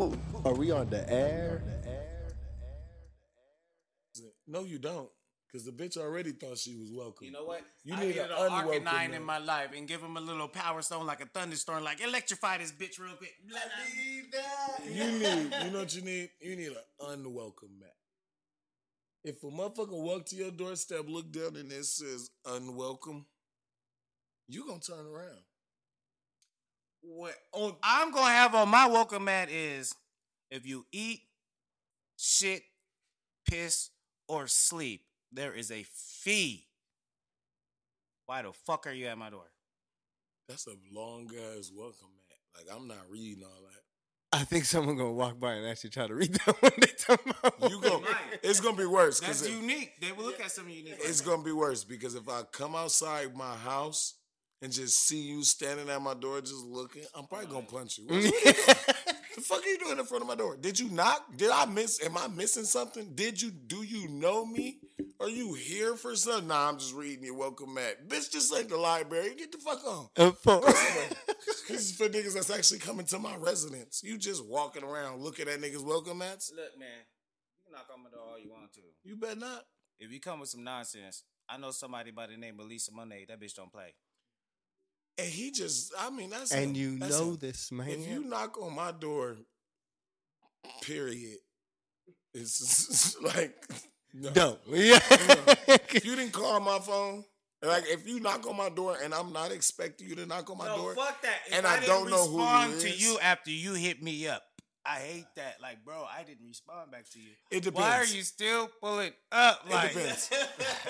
Are we on the air? No, you don't. Because the bitch already thought she was welcome. You know what? You I need needed an an unwelcome Arcanine in my life and give him a little power stone like a thunderstorm, like electrify this bitch real quick. You need, you know what you need? You need an unwelcome mat. If a motherfucker walk to your doorstep, look down and it says unwelcome, you gonna turn around. What on, I'm gonna have on my welcome mat is if you eat, shit, piss, or sleep, there is a fee. Why the fuck are you at my door? That's a long ass welcome mat. Like I'm not reading all that. I think someone gonna walk by and actually try to read that one talk You go. It's gonna be worse That's unique. They will look at some unique. it's gonna be worse because if I come outside my house and just see you standing at my door just looking, I'm probably gonna punch you. What the fuck are you doing in front of my door? Did you knock? Did I miss? Am I missing something? Did you? Do you know me? Are you here for something? Nah, I'm just reading your welcome mat. Bitch, just like the library. Get the fuck on. Uh, This is for niggas that's actually coming to my residence. You just walking around looking at niggas' welcome mats? Look, man, you can knock on my door all you want to. You bet not. If you come with some nonsense, I know somebody by the name of Lisa Monet. That bitch don't play. And he just, I mean, that's and him. you That's know him. this, man. If you knock on my door, period, it's like no. don't. Yeah. If you didn't call my phone, like if you knock on my door and I'm not expecting you to knock on my no, door, fuck that. If and I, I didn't don't know who you respond to is- you after you hit me up, I hate that. Like, bro, I didn't respond back to you. it depends. Why are you still pulling up? Like? It depends.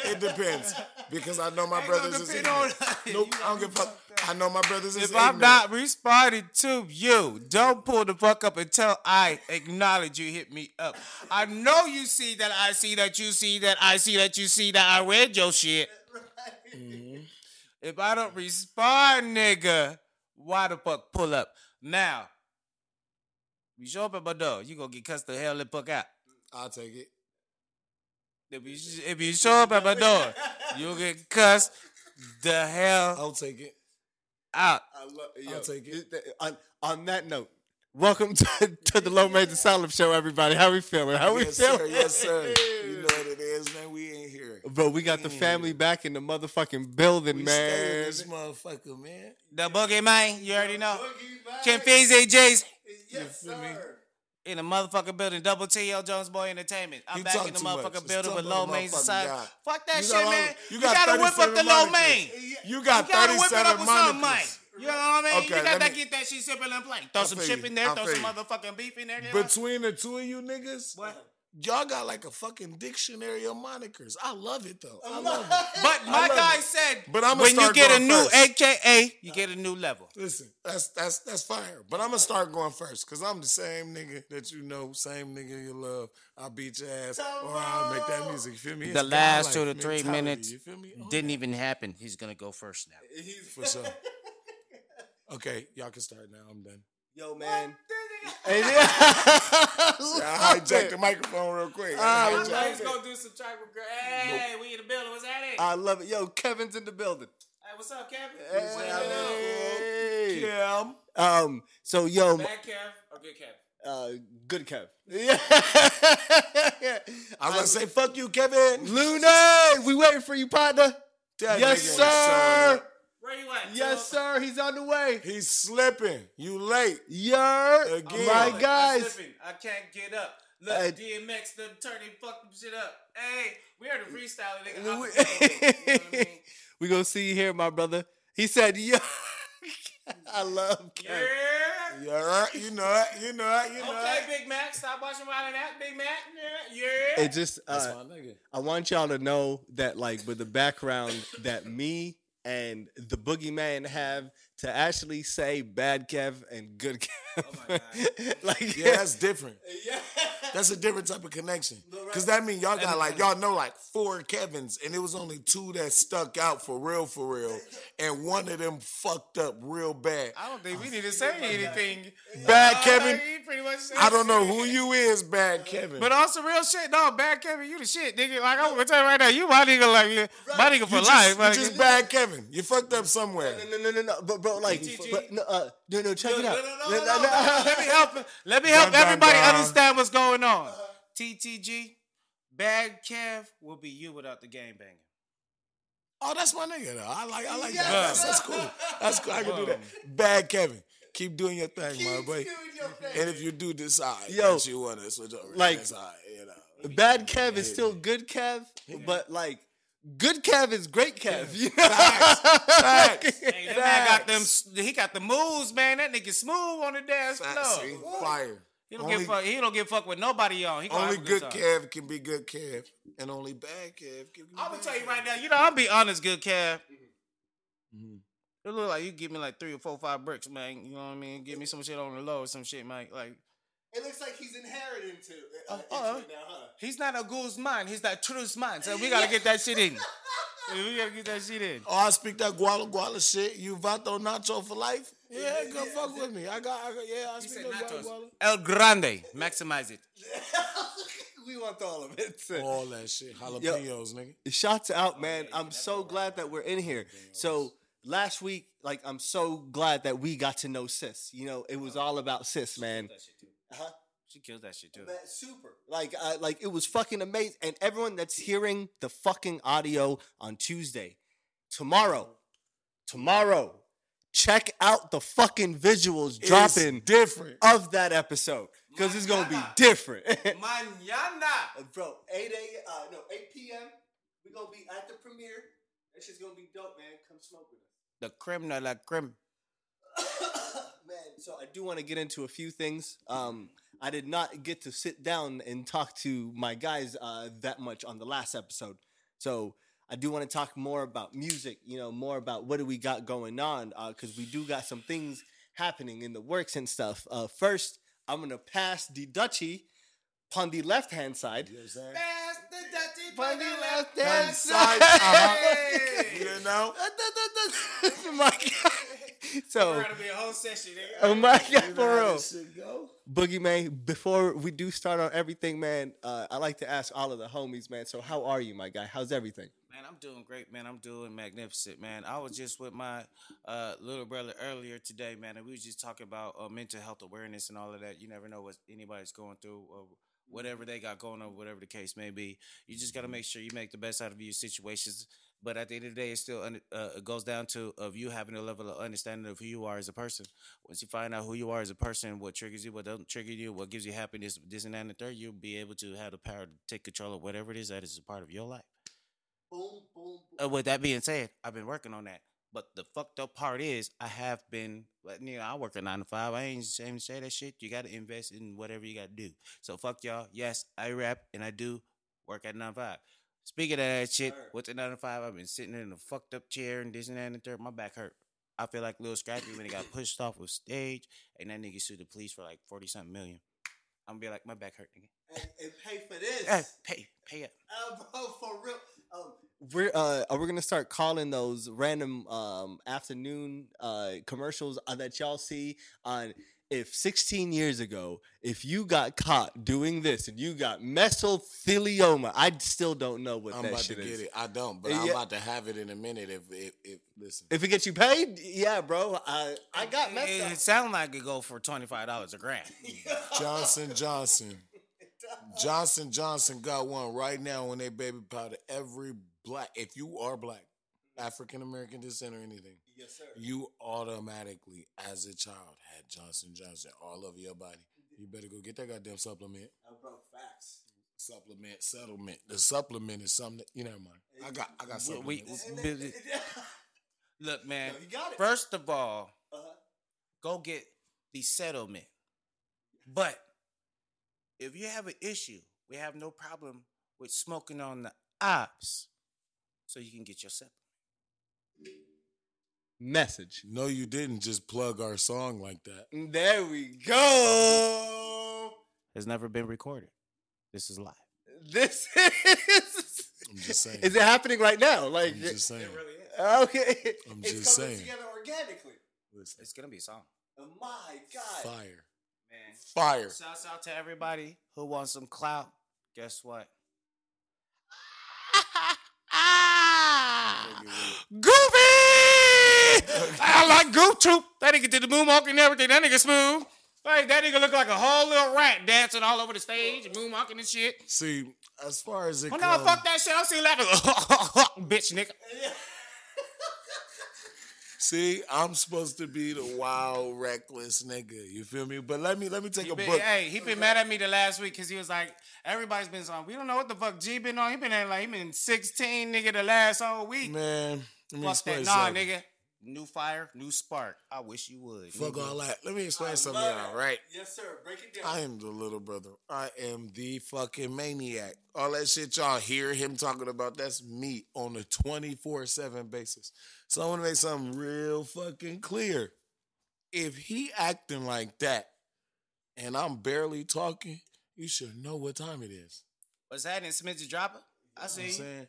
It depends because I know my brothers is on Nope, I don't give a fuck. I know my brothers is If I'm not responding to you, don't pull the fuck up until I acknowledge you hit me up. I know you see that I see that you see that I see that you see that I read your shit. Mm-hmm. If I don't respond, nigga, why the fuck pull up? Now, you show up at my door, you gonna get cussed the hell the fuck out. I'll take it. If you, if you show up at my door, you'll get cussed the hell I'll take it. out. I love, I'll take it. On, on that note, welcome to, to the Low Major Salem Show, everybody. How we feeling? How we Yes, feeling? sir. Yes, sir. You know what it is, man. We ain't here. Bro, we got the mm. family back in the motherfucking building, We stay in man. this motherfucker, man. The Boogiemayne, you already know. Ken Fizzy J's Yes, feel me? sir. in the motherfucking building. Double T L Jones Boy Entertainment. I'm You back talk in the too motherfucking building with Low the Mein motherfucking Society. guy. Fuck that You shit, got man. you You, got gotta whip up the Low. Mein. You got You gotta whip it 37 up with something, man. monikers. You know what I mean? Okay, you gotta me- get that shit simple and plain. Throw I some feel chip in there. I Throw some you. motherfucking beef in there. you know? Between the two of you niggas, What? Y'all got like a fucking dictionary of monikers. I love it though. I love it. But my guy it. said, But I'ma when you get a new first. AKA, you get a new level. Listen, that's that's that's fire. But I'm gonna start going first because I'm the same nigga that you know, same nigga you love. I'll beat your ass or I'll make that music. You feel me? The last godlike two to three mentality, minutes You feel me? Oh, didn't even happen. He's gonna go first now. He's for sure. Okay, y'all can start now. I'm done. Yo, man. I hijacked the microphone real quick. I hijacked He's it. gonna do some track with girl. Hey, we in the building. What's that? I love it. Yo, Kevin's in the building. Hey, what's up, Kevin? Hey. Kim. Um, so yo, Bad Kev or good Kev? uh, good Kev. Yeah. I was gonna say, fuck you, Kevin. Luna, we waiting for you, partner. That yes, nigga ain't sir. Showing up. Where you at? Yes, sir. He's on the way. He's slipping. You late. Yer, Again. my I'm guys. slipping. I can't get up. Look, Uh, DMX done turn they fucking shit up. Hey, we heard the freestyle, nigga. We- I'm the same, you know what I mean? we gonna see you here, my brother. He said, "Yo, I love Kev." Yeah. You? You know it. You know it. You know Okay, it. Okay, Big Mac, stop watching Wild that, Big Mac. Yeah. yeah. It just, That's uh, my nigga. I want y'all to know that, like, with the background that me and the Boogiemayne have to actually say bad Kev and good Kev. Oh my God. like, Yeah, that's different. yeah. That's a different type of connection. Cause that mean y'all got like y'all know like four Kevins, and it was only two that stuck out for real, for real, and one of them fucked up real bad. I don't think we need to say anything. Bad Uh, Kevin, he pretty much said I don't know who you is, Bad Kevin. But also real shit, no, bad Kevin, you the shit, nigga. Like I'm gonna tell you right now, you my nigga, like you- my nigga for you life. just, like, you just Bad Kevin. You fucked up somewhere. No, no, no, no, no. But bro, like, TTG. but no, uh, no, no. Check no, it no, out. no, no, no, no, no. Let me help. Let me help Dun, dun, everybody dun. understand what's going on. TTG, bad Kev will be you without the game banging. Oh, that's my nigga though. I like I like Yeah. that. That's, that's cool. That's cool. I can do that. Bad Kevin. Keep doing your thing, my boy. And if you do decide Yo, that you want to switch over, like- that's all right, you know. Bad Kev is still good Kev, but like, good Kev is great Kev. You know? Facts. Hey, that man got them. He got the moves, man. That nigga smooth on the dance Facts, see? floor. Fire. He don't Only- give fuck. He don't give fuck with nobody on. He Only have good time. Kev can be good Kev, and only bad Kev can be I'm gonna tell you right now. You know, I'm be honest, good Kev. Mhm. It look like you give me like three or four, five bricks, man. You know what I mean? Give me some shit on the low or some shit, Mike. Like It looks like he's inherited into, uh, into Uh-uh. it now, huh? he's not a Guzman. He's that Truzman. So we gotta get that shit in. we gotta get that shit in. Oh, I speak that guala guala shit. You vato nacho for life? Yeah, go fuck with me. I got, I got yeah, I He speak said that guala nachos. guala. El Grande. Maximize it. we want all of it. All that shit. Jalapenos, nigga. Shouts out, man. I'm so glad that we're in here. So last week, like, I'm so glad that we got to know Sis. You know, it was all about Sis, man. Uh-huh. She kills that shit too. Man, super. Like, uh, like it was fucking amazing. And everyone that's hearing the fucking audio on Tuesday, tomorrow, tomorrow, check out the fucking visuals dropping different. of that episode because it's gonna be different. Mañana. Bro, 8 a uh, no 8 p.m. We gonna be at the premiere. That shit's gonna be dope, man. Come smoke with us. The creme de la creme. man, so I do want to get into a few things. Um, I did not get to sit down and talk to my guys uh, that much on the last episode. So I do want to talk more about music, you know, more about what do we got going on, because we do got some things happening in the works and stuff. Uh, first, I'm going to pass the Dutchie on the left hand side. You know what I'm saying? Pass the dirty On the left Hand hand side, side. uh-huh. You know? my God. So, We're gonna be a whole session. nigga. oh my God, for real. shit go? Boogiemayne, before we do start on everything, man, uh, I like to ask all of the homies, man. So how are you, my guy? How's everything? Man, I'm doing great, man. I'm doing magnificent, man. I was just with my uh, little brother earlier today, man, and we was just talking about uh, mental health awareness and all of that. You never know what anybody's going through or whatever they got going on, whatever the case may be. You just got to make sure you make the best out of your situations. But at the end of the day, it still uh, it goes down to of you having a level of understanding of who you are as a person. Once you find out who you are as a person, what triggers you, what doesn't trigger you, what gives you happiness, this and that, and the third, you'll be able to have the power to take control of whatever it is that is a part of your life. Boom, boom, Uh, with that being said, I've been working on that. But the fucked up part is, I have been, you know, I work a nine to five. I ain't ashamed to say that shit. You got to invest in whatever you got to do. So fuck y'all. Yes, I rap and I do work at nine to five. Speaking of that shit, Sir. with the five, I've been sitting in a fucked up chair and this and that and the third. My back hurt. I feel like Lil Scrappy when he got pushed off of stage and that nigga sued the police for like 40 something million. I'm gonna be like, my back hurt, nigga. And, and pay for this. Hey, pay, pay up. Uh, bro, for real. Um, we're uh, we're gonna start calling those random um afternoon uh commercials uh, that y'all see on. If 16 years ago, if you got caught doing this and you got mesothelioma, I still don't know what I'm that about to shit get is. it. I don't, but eh, I'm about to have it in a minute. If if, if listen, If it gets you paid, yeah, bro. I I got It, meso. it sounds like it go for $25 a gram. Johnson Johnson, Johnson Johnson got one right now on their baby powder. Every black, if you are black, African American descent or anything, Yes, sir. you automatically, as a child, had Johnson Johnson all over your body. You better go get that goddamn supplement. Oh, bro, facts. Supplement, settlement. The supplement is something that, you never mind. I got, I got We- supplements. we- Busy. Look, man. No, you got it. First of all, Uh-huh. go get the settlement. But if you have an issue, we have no problem with smoking on the ops, so you can get your settlement. Message. no, you didn't just plug our song like that. There we go. It's never been recorded. This is live. This is. I'm just saying. Is it happening right now? Like, I'm just saying. is. okay. I'm it's just coming saying. together organically. Listen, It's gonna be a song, Oh my God. fire. man. fire. Shouts out to everybody who wants some clout. Guess what? Ah! Goofy! I like Goof Troop. That nigga did the moonwalk and everything. That nigga smooth. Like that nigga look like a whole little rat dancing all over the stage and moonwalking and shit. See, as far as it Oh no, fuck that shit. I'm still laughing. Bitch, nigga. see, I'm supposed to be the wild, reckless nigga. You feel me? But let me let me take He a been, book. hey, he been mad at me the last week because he was like, everybody's been on. We don't know what the fuck G been on. He been at like he been 16 nigga the last whole week. Man, let me Fuck explain that. Nah, something. nigga. New fire, new spark. I wish you would. Fuck nigga. all that. Let me explain something, y'all, it. right? Yes, sir. Break it down. I am the little brother. I am the fucking maniac. All that shit y'all hear him talking about, that's me on a 24 7 basis. So I want to make something real fucking clear. If he acting like that and I'm barely talking, you should know what time it is. What's happening, Smidge Dropper? I You know see. what I'm you. saying?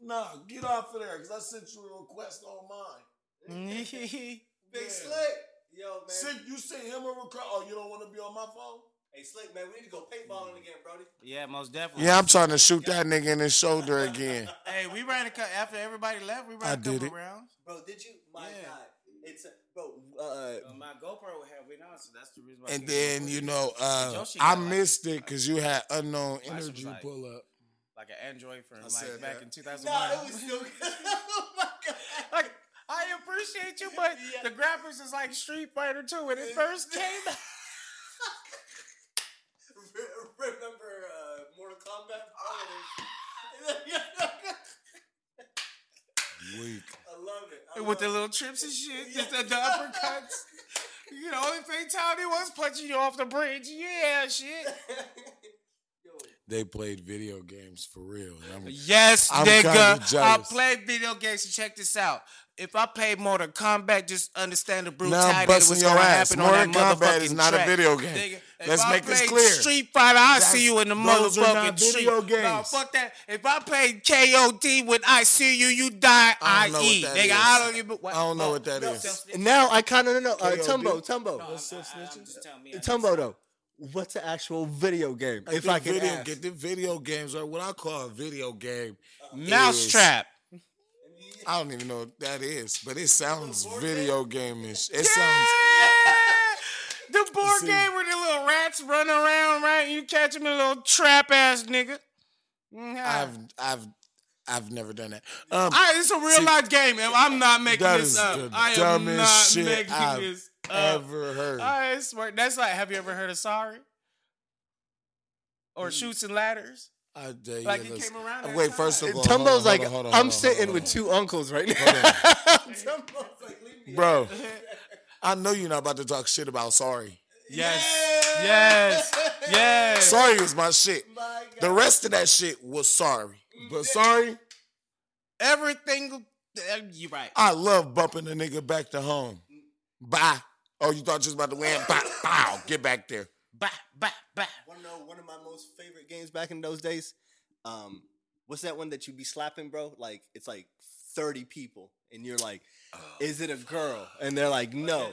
Nah, get off of there because I sent you a request on mine. Big Yeah. Slick. Yo, man. Sent, you sent him a request. Oh, you don't want to be on my phone? Hey, Slick, man, we need to go paintballing again, Brody. yeah, most definitely. Yeah, I'm trying to shoot that nigga in his shoulder again. Hey, we ran a cut after everybody left. We ran I a couple did it. rounds. Bro, did you? My Yeah. God. It's, a, bro, uh, Uh, my GoPro had went on, so that's the reason why. And we- then you know, uh, I got like- missed it because you had unknown energy like- pull up. Like an Android from like said back that. in 2001. nah, it was still good. oh, my God. like, I appreciate you, but Yeah. the graphics is like Street Fighter 2 when it first came out. Remember uh, Mortal Kombat? Oh, Weak. I love it. I with the love little trips and shit, just the, the uppercuts. You know, only fatality was punching you off the bridge. Yeah, shit. it. Yo, They played video games for real. I'm- Yes, I'm nigga. I jealous. play video games. So check this out. If I played Mortal Kombat, just understand the Now brutality I'm that was busting going to ass. happen on that Mortal Kombat motherfucking is not a video game. Nigga, Let's I make this played clear. Street Fighter, I That's- see you in the those are motherfucking not video street. No, games. fuck that. If I played KOD when I see you, you die, I I, don't know what eat. Nigga, is. I don't give a what. I don't know Oh, what that no, is. self-snitch. now I kind of know. Uh, KOD? Tumbo, Tumbo, No, I'm- I- I'm just me, Tumbo. Though, what's an actual video game? If the I could video, ask. get the video games or what I call a video game. Mousetrap. I don't even know what that is, but it sounds video game-ish. It sounds. The board See. game where the little rats run around, right? You catch them in a little trap ass nigga. I've I've I've never done that. Um, I, it's a real life game, and I'm not making that this is up. the I am not shit making I've this. Uh, ever heard. I swear, that's like, have you ever heard of Sorry? Or mm. Chutes and Ladders? I dare you Like it came around Wait, first of all, Tumbo's like, hold on, hold on, I'm sitting with two uncles right now. Tumbo's like, leave me Bro, I know you're not about to talk shit about sorry. Yes. Yes. Yes. Sorry is my shit. My God. The rest of that shit was sorry. Mm. But sorry, Everything. uh, You're right. I love bumping a nigga back to home. Bye. Oh, you thought you was about to win? Bow, bow. Get back there. Bah, bah, bah. Want to know one of my most favorite games back in those days? Um, what's that one that you be slapping, bro? Like it's like thirty people, and you're like, "Is it a girl?" And they're like, "No."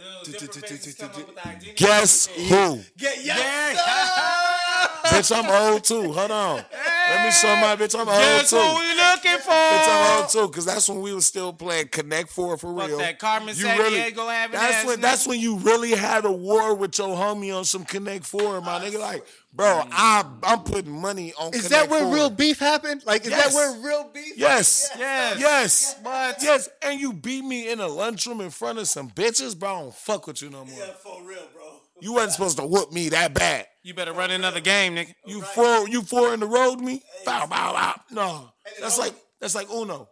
Guess who? Get Yeah. yes, bitch, I'm old too. Hold on. Let me show my bitch I'm old Guess too. what we looking for? Bitch, I'm old too. Cause that's when we was still playing Connect Four for Fuck real. that Carmen You San really- Diego having That's ass when nigga. that's when you really had a war with your homie on some Connect Four, my ah, nigga. Like, bro, I I'm putting money on. Is Connect that where 4. real beef happened? Like, is Yes. that where real beef? Yes. Yes. Yes. But Yes. And you beat me in a lunchroom in front of some bitches, bro. I don't fuck with you no more. Yeah, for real, bro. You wasn't supposed to whoop me that bad. you better run another game, nigga. You four, you four in the road me? Bow, bow, bow. No. That's like that's like Uno.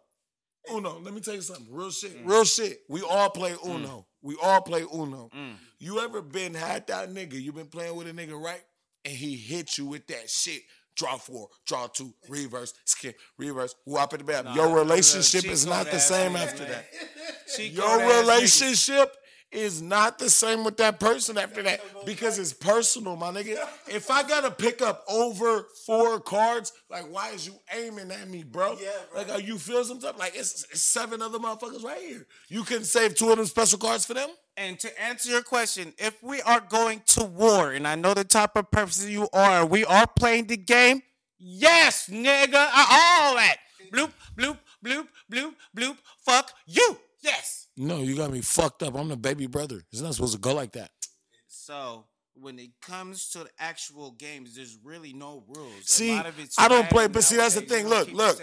Uno. Let me tell you something. Real shit. Mm. Real shit. We all play mm. Uno. We all play Uno. Mm. You ever been had that nigga? You been playing with a nigga, right? And he hit you with that shit. Draw four, draw two, reverse, skip, reverse, whop at the back. Your relationship is not the same after man. that. Your code ass relationship is not the same with that person after that because it's personal, my nigga. If I gotta pick up over four cards, like why is you aiming at me, bro? Yeah, bro. Like, are you feel some type? Like it's, it's seven other motherfuckers right here. You couldn't save two of them special cards for them. And to answer your question, if we are going to war, and I know the type of person you are, we are playing the game, yes, nigga, I- all that. Bloop, bloop, bloop, bloop, bloop. Fuck you. Yes. No, you got me fucked up. I'm the baby brother. It's not supposed to go like that. So when it comes to the actual games, there's really no rules. A See, lot of it's I don't play, but see, that's the thing. Look, look,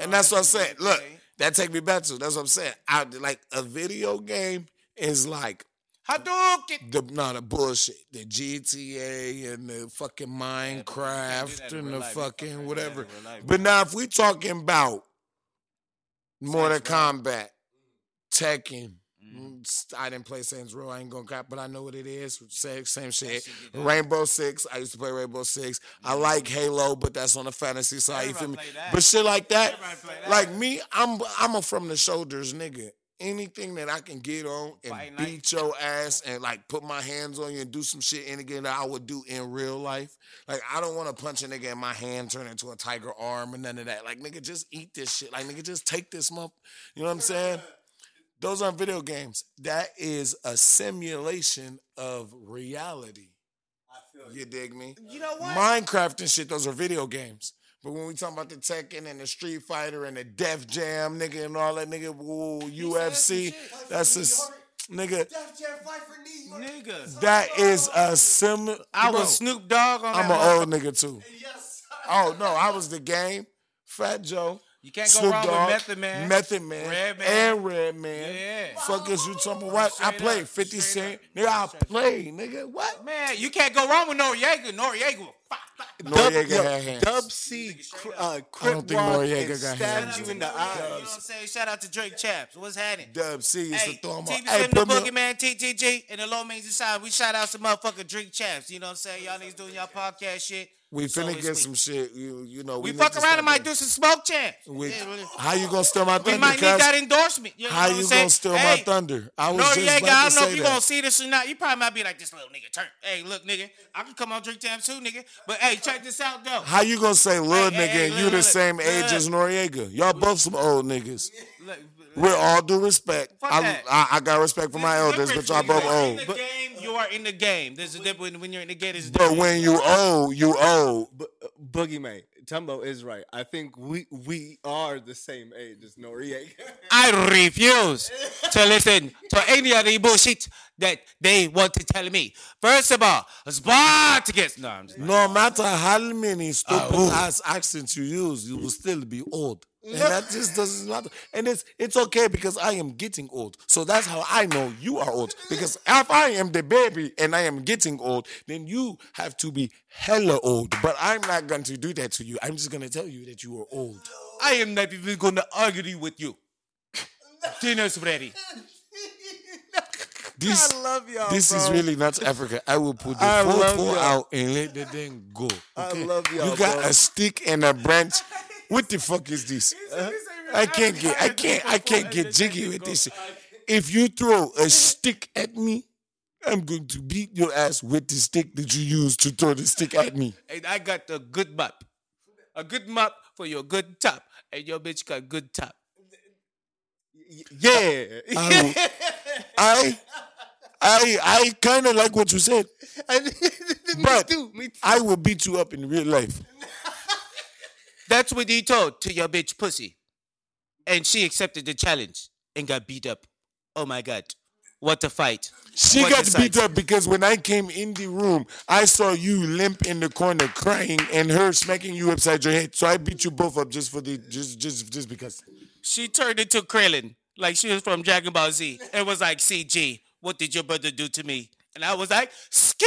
and that's what I'm saying. Look, that take me back to. That's what I'm saying. I like a video game is like Hadouken. the not the bullshit, the GTA and the fucking but you can't do Minecraft in and the fucking can't do that whatever. life. But now, if we talking about Mortal. Kombat, Tekken. Mm. mm, I didn't play Saints Row. I ain't gonna crap, but I know what it is. Same, same shit. shit get done. Rainbow Six. I used to play Rainbow Six. I like Halo, but that's on the fantasy side. You feel me? But shit like that, that. like me, I'm I'm a from the shoulders nigga. Anything that I can get on and Fight night. beat your ass and like put my hands on you and do some shit in again that I would do in real life. Like I don't want to punch a nigga in my hand turn into a tiger arm and none of that. Like nigga, just eat this shit. Like nigga, just take this month. You know what I'm saying? Those aren't video games. That is a simulation of reality. You dig me? You know what? Minecraft and shit, those are video games. But when we talk about the Tekken and the Street Fighter and the Def Jam, nigga, and all that, nigga, ooh, UFC, that's a s- nigga. Nigga. That is a similar. I Bro, was Snoop Dogg on I'm an old nigga too. Oh no, I was the game. Fat Joe. You can't go Snoop wrong with Method Man. Method Man, Redman. and Redman. Yeah. Fuck is you talking about? What? I Straight play up, 50 straight Cent. up, Nigga, I play, nigga. What? Man, you can't go wrong with Noreaga. Noreaga fuck, fuck. Noreaga yo, had hands. Dub C, cr- uh, Crip don't think Walk Noreaga and got stabbed hands. you in the You know what I'm saying? Shout out to Drink Champs. What's happening? Dub C used Hey, to throw him TV off. Hey, Slim, the put me on- Boogiemayne, TTG, and the Low Major Side. We shout out to motherfucking Drink Champs. You know what I'm saying? Y'all niggas doing y'all podcast shit. We So finna get we- some shit. You you know We, need fuck around and might do some smoke champs. We- how you gonna steal my thunder? we might need that endorsement. You know How you gonna steal my thunder? I was Noreaga, just I don't to know say if you that. gonna see this or not. You probably might be like this little nigga. Turn, hey, look, nigga, I can come on drink time too, nigga. But hey, check this out though. How you gonna say little Hey, nigga hey, and look, you the look, same look. age as Noreaga? Y'all both some old niggas. Look, With all due respect, I. I, I got respect for my elders, but y'all both you are old. The game, you are in the game. There's a difference when- when you're in the game. There's a But when you old, you old. But uh, Boogiemayne, Tumbo is right. I think we we are the same age as Noreaga. I refuse to listen to any of the bullshit that they want to tell me. First of all, Spartacus. No, I'm just No matter how many stupid ooh. ass accents you use, you will still be old. And that just doesn't matter. And it's it's okay because I am getting old. So that's how I know you are old. Because if I am the baby and I am getting old, then you have to be hella old. But I'm not going to do that to you. I'm just going to tell you that you are old. I am not even going to argue with you. Dinner's ready. This, I love y'all. this is really not Africa. I will put the I full love full y'all. out and let the thing go. I love y'all, You got bro. a stick and a branch. What the fuck is this? I can't get I can't I can't get jiggy with this. If you throw a stick at me, I'm going to beat your ass with the stick that you used to throw the stick at me. And I got a good map. A good map for your good top. And your bitch got good top. Yeah. I I I, I kind of like what you said. me But too. Me too. I will beat you up in real life. That's what he told to your bitch pussy. And she accepted the challenge and got beat up. Oh my god. What a fight. She What got beat up because when I came in the room, I saw you limp in the corner crying and her smacking you upside your head. So I beat you both up just for the just just just because. She turned into Krillin like she was from Dragon Ball Z. It was like, CG, what did your brother do to me? And I was like, ski!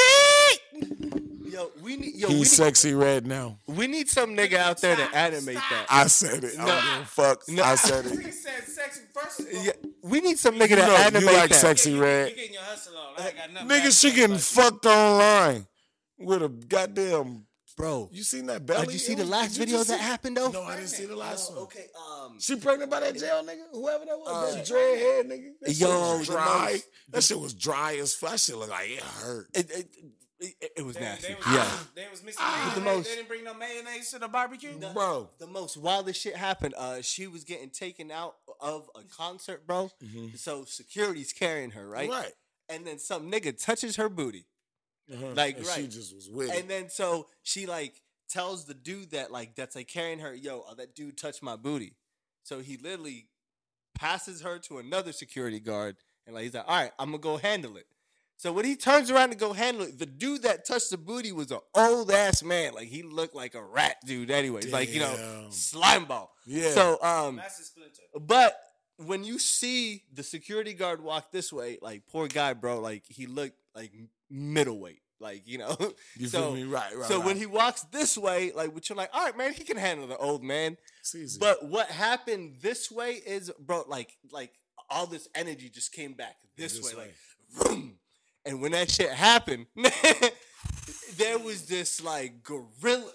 Yo, we need. Yo, we He's need, Sexyy Red now. we need some nigga out there to animate that. I said it. I don't give a fuck. I said it. Said sexy first. Yeah, we need some nigga to You know, animate you like that. Sexyy Red. getting your hustle on. I ain't got nothing Nigga, she getting fucked online with a goddamn. bro. You seen that belly? Did you see It the last did you video just that see- happened though? No, I didn't see the last one. Okay, um, She pregnant by that jail nigga? Whoever that was. that dreadhead nigga. That shit Yo, was the dry. most- that shit was dry as fuck. That shit looked like it hurt. it, it, it, it was nasty. was, yeah. They was missing Ah. The most- They didn't bring no mayonnaise to the barbecue. Bro. The most wildest shit happened. Uh, she was getting taken out of a concert, bro. So security's carrying her, right? Right. And then some nigga touches her booty. Uh-huh. Like, And right. She just was with And it. then so she like tells the dude that like that's like carrying her, yo, oh, that dude touched my booty. So he literally passes her to another security guard and like he's like, all right, I'm gonna go handle it. So when he turns around to go handle it, the dude that touched the booty was an old ass man. Like he looked like a rat dude anyways. Like, you know, slime ball. Yeah. So um Master Splinter. but when you see the security guard walk this way, like poor guy, bro, like he looked like middleweight. Like, you know. you so- feel me? Right, right. so right. when he walks this way, like, which you're like, all right, man, he can handle the old man. It's easy. But what happened this way is, bro, like, like all this energy just came back this, This way, way. like, vroom. And when that shit happened, there was this like gorilla,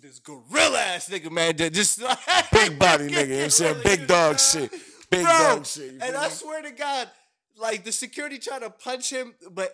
this gorilla ass nigga, man, that just like, big body nigga, you know I'm saying? Big dog shit. Big Bro, dog shit. and feel I swear to God, like the security tried to punch him, but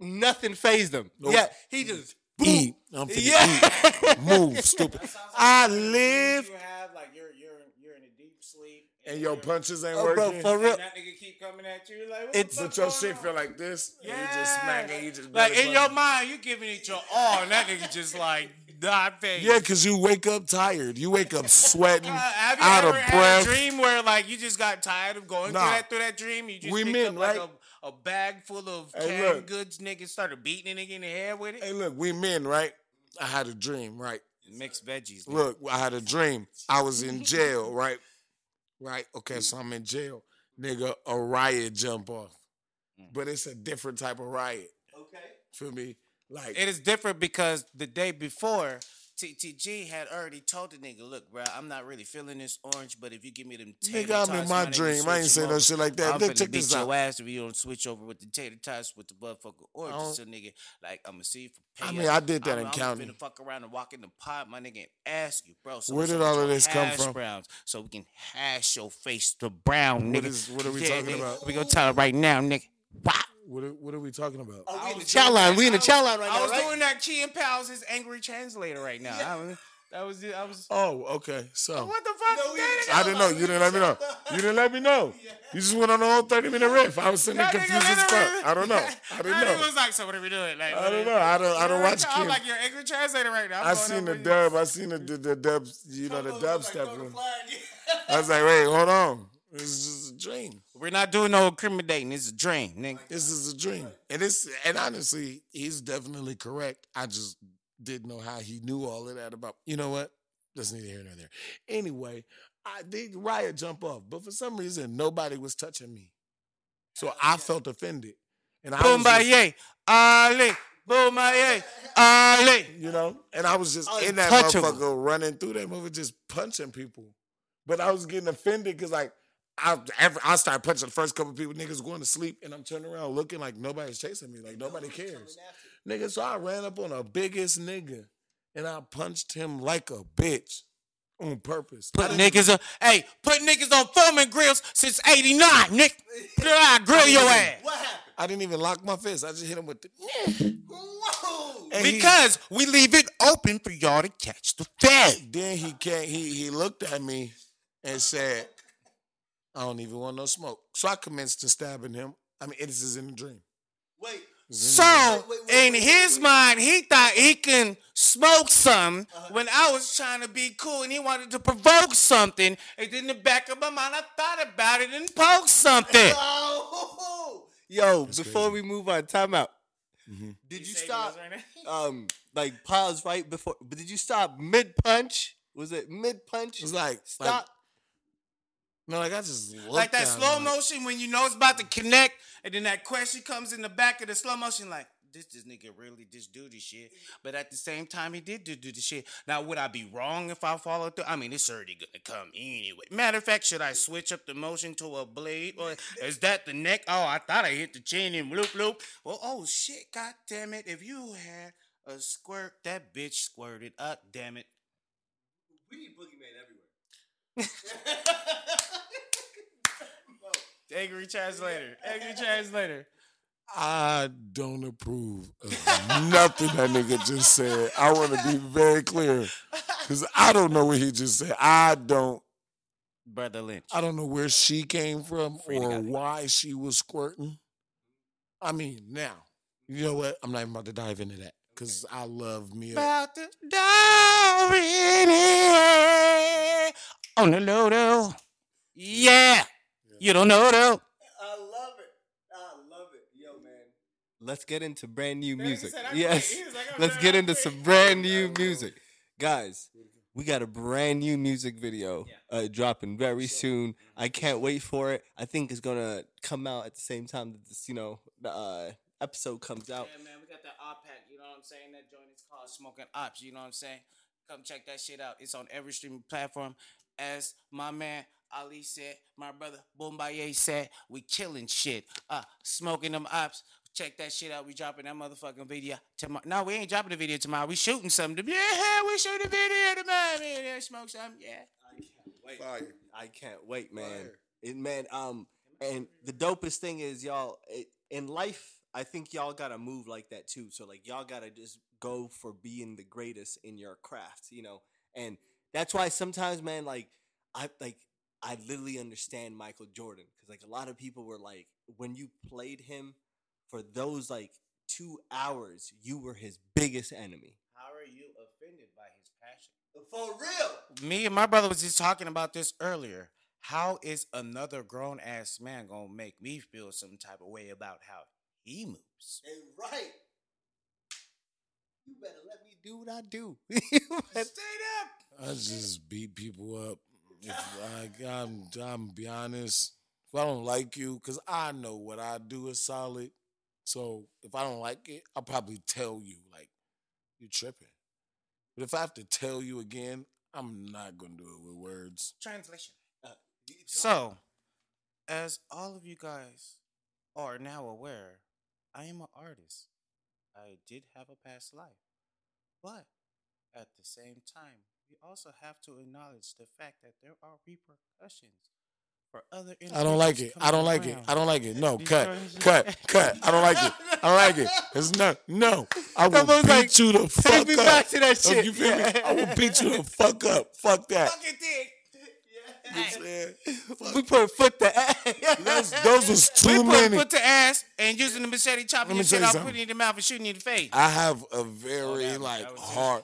nothing phased him. Nope. Yeah, he just eat. I'm finna Yeah. eat. Move, stupid. I live You have like you're you're you're in a deep sleep, and your punches ain't Oh, bro, working. for and real. that nigga keep coming at you like. What It's- but your shit on? feel like this. Yeah. And you just smacking. You just like belly in your mind, you giving it your all, and that nigga just like not paying. Yeah, cause you wake up tired. You wake up sweating, Uh, have you out ever of had breath. a dream where like you just got tired of going Nah. through that through that dream? You just We picked men, up like a, a bag full of Hey, canned look. goods, niggas started beating a nigga in the head with it. Hey, look, we men, right? I had a dream, right? Mixed veggies. nigga. Look, I had a dream. I was in jail, right? Right. Okay, so I'm in jail. Nigga, a riot jump off. Mm. But it's a different type of riot. Okay. Feel me? Like It is different because the day before, TTG had already told the nigga, "Look, bro, I'm not really feeling this orange, but if you give me them tater nigga, I'm in my dream. I ain't saying no shit like that. I'm Look, finna check beat this your out. ass if you don't switch over with the tater tots with the motherfucking orange. don't- oh. So nigga, like I'ma see you for I pay. mean, I did that I'm, in I'm county. finna fuck around and walk in the pot, my nigga, and ask you, bro. So Where did all of this come from? Browns, so we can hash your face to brown, nigga. is- what are we Yeah, talking nigga. about? We gonna tell it right now, nigga. Wow. What are, what are we talking about? Oh, we I in the chat line. that- We in the chat line right now. I was right? doing that. Key and Peele is angry translator right now. I was, that was it. I was. Oh, okay. So What the fuck? No, we That in the nigga- chow I didn't know. You didn't let me know. You didn't let me know. You just went on a whole 30 minute riff. I was sitting there confused as literally- fuck. I don't know. I didn't know. nigga know. was like, so what are we doing? Like, I don't know. I don't. I don't watch I'm like your angry translator right now. I'm I seen the dub. I seen the the, the dub. You know the Like, dubstep throw the room. flag. I was like, wait, hold on. This is just a dream. We're not doing no incriminating. It's a dream, nigga. This is a dream. And it's and honestly, he's definitely correct. I just didn't know how he knew all of that about. You know what? That's neither here nor there. Anyway, I did riot jump off, but for some reason nobody was touching me, so I felt offended. And I Boom, was just- baye, Ali. Boom, baye, Ali. you know, and I was just in that motherfucker running through that movie, just punching people. But I was getting offended because like I ever, I started punching the first couple people, niggas going to sleep, and I'm turning around looking like nobody's chasing me, like nobody cares, nigga. So I ran up on the biggest nigga, and I punched him like a bitch on purpose. Put niggas on, hey, put niggas on foaming grills since 89, nigga. I grill your ass. What happened? I didn't even lock my fist. I just hit him with the. Whoa! And he- Because we leave it open for y'all to catch the fed. then he can't. He he looked at me and said, "I don't even want no smoke." So I commenced to stabbing him. I mean, this is in the dream. Wait. This is in the So, Wait, wait, wait, in wait, his wait. mind, he thought he can smoke some when I was trying to be cool and he wanted to provoke something. And in the back of my mind, I thought about it and poked something. Oh! Yo, before we move on, time out. Mhm. Did you stop? Um, like pause right before, but did you stop mid punch? Was it mid punch? It was like stop. Like, no, like I just like that at him, slow like- motion when you know it's about to connect, and then that question comes in the back of the slow motion, like, this this nigga really just do this shit. But at the same time, he did do, do the shit. Now, would I be wrong if I follow through? I mean, it's already gonna come anyway. Matter of fact, should I switch up the motion to a blade? Or is that the neck? Oh, I thought I hit the chin and loop loop. Well, oh shit, god damn it. If you had a squirt, that bitch squirted up, damn it. we need Boogiemayne everywhere. Angry translator. Angry translator. I don't approve of nothing that nigga just said. I want to be very clear because I don't know what he just said. I don't. Brother Lynch. I don't know where she came from Free or why she was squirting. I mean, now You know what? I'm not even about to dive into that because I love me. a- About the diary on the low Yeah. You don't know though. I love it. I love it. Yo, man. Let's get into brand new music. said, Yes. great." He was like, Let's get into some brand new music. Guys, we got a brand new music video uh, dropping very soon. I can't wait for it. I think it's going to come out at the same time that this, you know, the uh, episode comes out. Yeah, man, we got that op. You know what I'm saying? That joint is called Smoking Ops. You know what I'm saying? Come check that shit out. It's on every streaming platform. As my man Ali said, my brother Bombaye said, we killing shit. Uh, smoking them ops. Check that shit out. We dropping that motherfucking video tomorrow. No, we ain't dropping the video tomorrow. We shooting something. Yeah, we shooting the video tomorrow. Man, yeah, smoke something. Yeah. I can't wait. Fire. I can't wait, man. Fire. It, man, um, and the dopest thing is, y'all, it, in life, I think y'all gotta move like that too. So, like, y'all gotta just go for being the greatest in your craft, you know. And that's why sometimes, man, like, I like, I literally understand Michael Jordan because, like, a lot of people were like, when you played him for those like two hours, you were his biggest enemy. How are you offended by his passion? For real. Me and my brother was just talking about this earlier. How is another grown ass man gonna make me feel some type of way about how he moves? And right. You better let me do what I do. Straight up. I just beat people up. If I, I'm, I'm be honest. If I don't like you, because I know what I do is solid. So if I don't like it, I'll probably tell you, like, you're tripping. But if I have to tell you again, I'm not gonna do it with words. Translation. Uh, so, as all of you guys are now aware, I am an artist. I did have a past life. But at the same time, we also have to acknowledge the fact that there are repercussions for other I don't like it. I don't coming like it. I don't like it. No, cut, cut, cut. I don't like it. I don't like it. It's not. No, I will Someone's beat like, you the fuck Take me up. back to that Oh, shit. you feel me? I will beat you the fuck up. Fuck that. Fucking dick. You know what I'm saying? we put foot to Those, those was too We too put foot to ass and using the machete, chopping your shit tell you putting it in the mouth and shooting you in the face. I have a very that like that it. hard.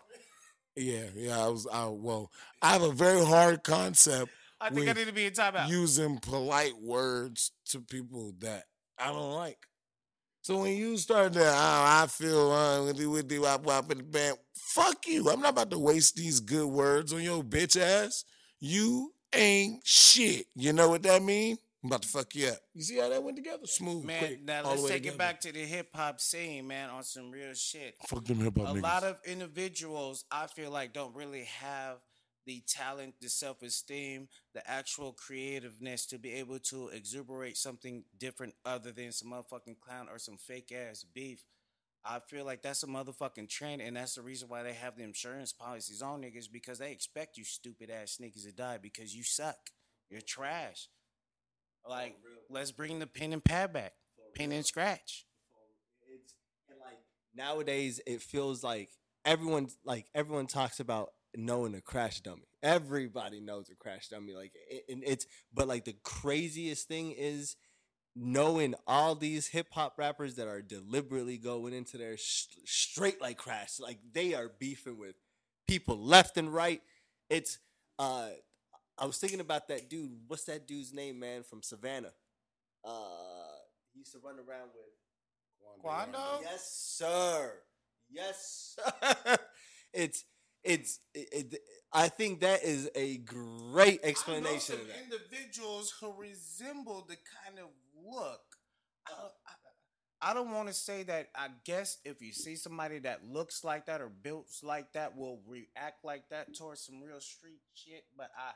Yeah, yeah. I was. I well. I have a very hard concept I think I need to be in timeout. using polite words to people that I don't like. So when you start that, oh, I feel uh, with the with the wop wop in the band. Fuck you! I'm not about to waste these good words on your bitch ass. You ain't shit. You know what that mean? I'm about to fuck you up. You see how that went together? Smooth, Man, quick. now let's take together. it back to the hip hop scene, man, on some real shit. Fuck them hip hop A niggas. lot of individuals, I feel like, don't really have the talent, the self esteem, the actual creativeness to be able to exuberate something different other than some motherfucking clown or some fake ass beef. I feel like that's a motherfucking trend, and that's the reason why they have the insurance policies on niggas because they expect you stupid ass niggas to die because you suck. You're trash. Like, let's bring the pen and pad back. Pen and scratch. it's and like nowadays it feels like everyone like everyone talks about knowing a crash dummy. Everybody knows a crash dummy. Like it, and it's but like the craziest thing is knowing all these hip hop rappers that are deliberately going into their sh- straight like crash. Like they are beefing with people left and right. It's uh I was thinking about that dude. What's that dude's name, man, from Savannah? Uh he used to run around with Quando? Yes, sir. Yes, sir. it's it's it, it, I think that is a great explanation of that. individuals who resemble the kind of look. I don't, I, I don't want to say that. I guess if you see somebody that looks like that or built like that, will react like that towards some real street shit. But I.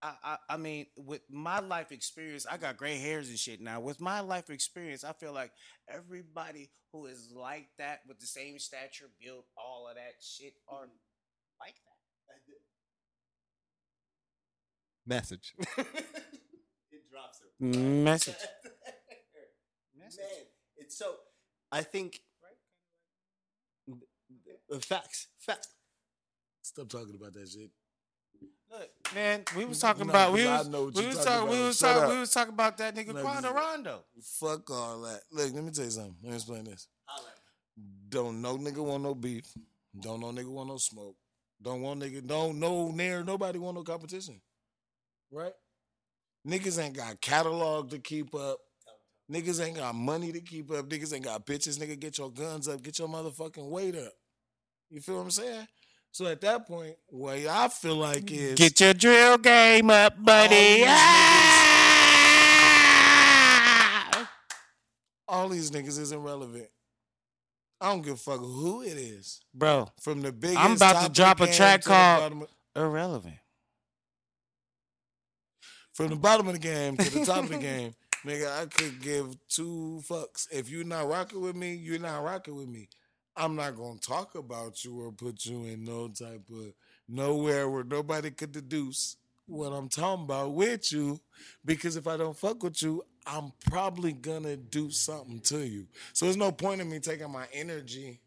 I, I, I mean, with my life experience, I got gray hairs and shit now. With my life experience, I feel like everybody who is like that, with the same stature, built, all of that shit, are like that. Message. it drops her. Message. Man, it's so. I think uh, facts. Facts. Stop talking about that shit. Look, man, we was talking know, about we was, we was talking talking we about. was talking we was talking about that nigga No, Quando Rondo. Fuck all that. Look, let me tell you something. Let me explain this. Don't no nigga want no beef. Don't no nigga want no smoke. Don't want nigga. Don't no near nobody want no competition. Right? Niggas ain't got catalog to keep up. Niggas ain't got money to keep up. Niggas ain't got bitches. Nigga, get your guns up. Get your motherfucking weight up. You feel what I'm saying? So at that point, what I feel like is Get your drill game up, buddy. these Ah! all these niggas is irrelevant. I don't give a fuck who it is. Bro, From the biggest, I'm about to top of the drop a track called- of- irrelevant. from the bottom of the game to the top of the game, nigga, I could give two fucks. If you're not rocking with me, you're not rocking with me. I'm not gonna talk about you or put you in no type of nowhere where nobody could deduce what I'm talking about with you. Because if I don't fuck with you, I'm probably gonna do something to you. So there's no point in me taking my energy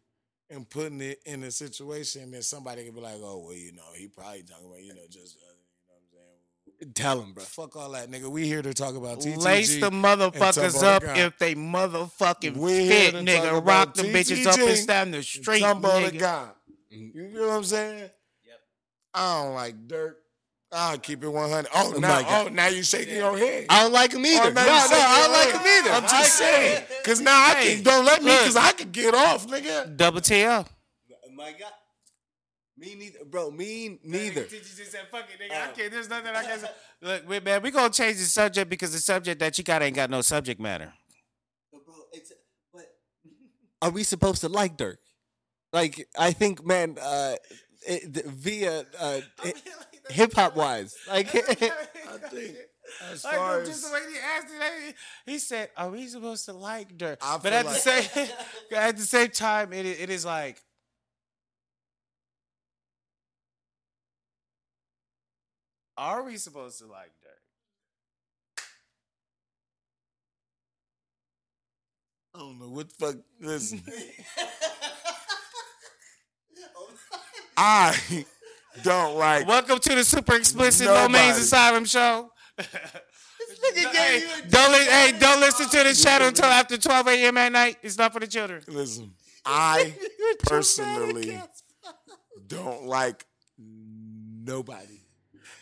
and putting it in a situation that somebody could be like, oh, well, you know, he probably talking about, you know, just, uh, you know what I'm saying? Tell him, bro. Fuck all that, nigga. We here to talk about TTG. Lace the motherfuckers up God. if they motherfucking We here fit, nigga. Rock the bitches up and TTG, stand the street, Tumbo the nigga. God. You know what I'm saying? Yep. I don't like dirt. I'll keep it 100. Oh, Oh now, my God. oh, now you shaking your head. I don't like him either. Oh, no, no, I don't like head. him either. I'm just saying. Because now I Hey, can, don't let me, because I can get off, nigga. Double TL. My God. Me neither, bro. Me neither. Did you just said, fuck it, nigga. I can't- There's nothing I can say. Look, wait, man, we gonna change the subject because the subject that you got ain't got no subject matter. But bro, it's but are we supposed to like Durk? Like I think, man, uh, it, th- via uh, hip hop wise, like I think as Like, far no, just as. the way he asked it, he said, "Are we supposed to like dirt?" I But feel at the like- same, at the same time, it it is like, are we supposed to like dirt? I don't know what the fuck. Listen. I don't like. Welcome to the super explicit Nobody. Low Mein's Asylum show. hey, gave you a don't li- hey, don't listen to the channel until after 12 a.m. at night. It's not for the children. Listen, I personally don't like nobody.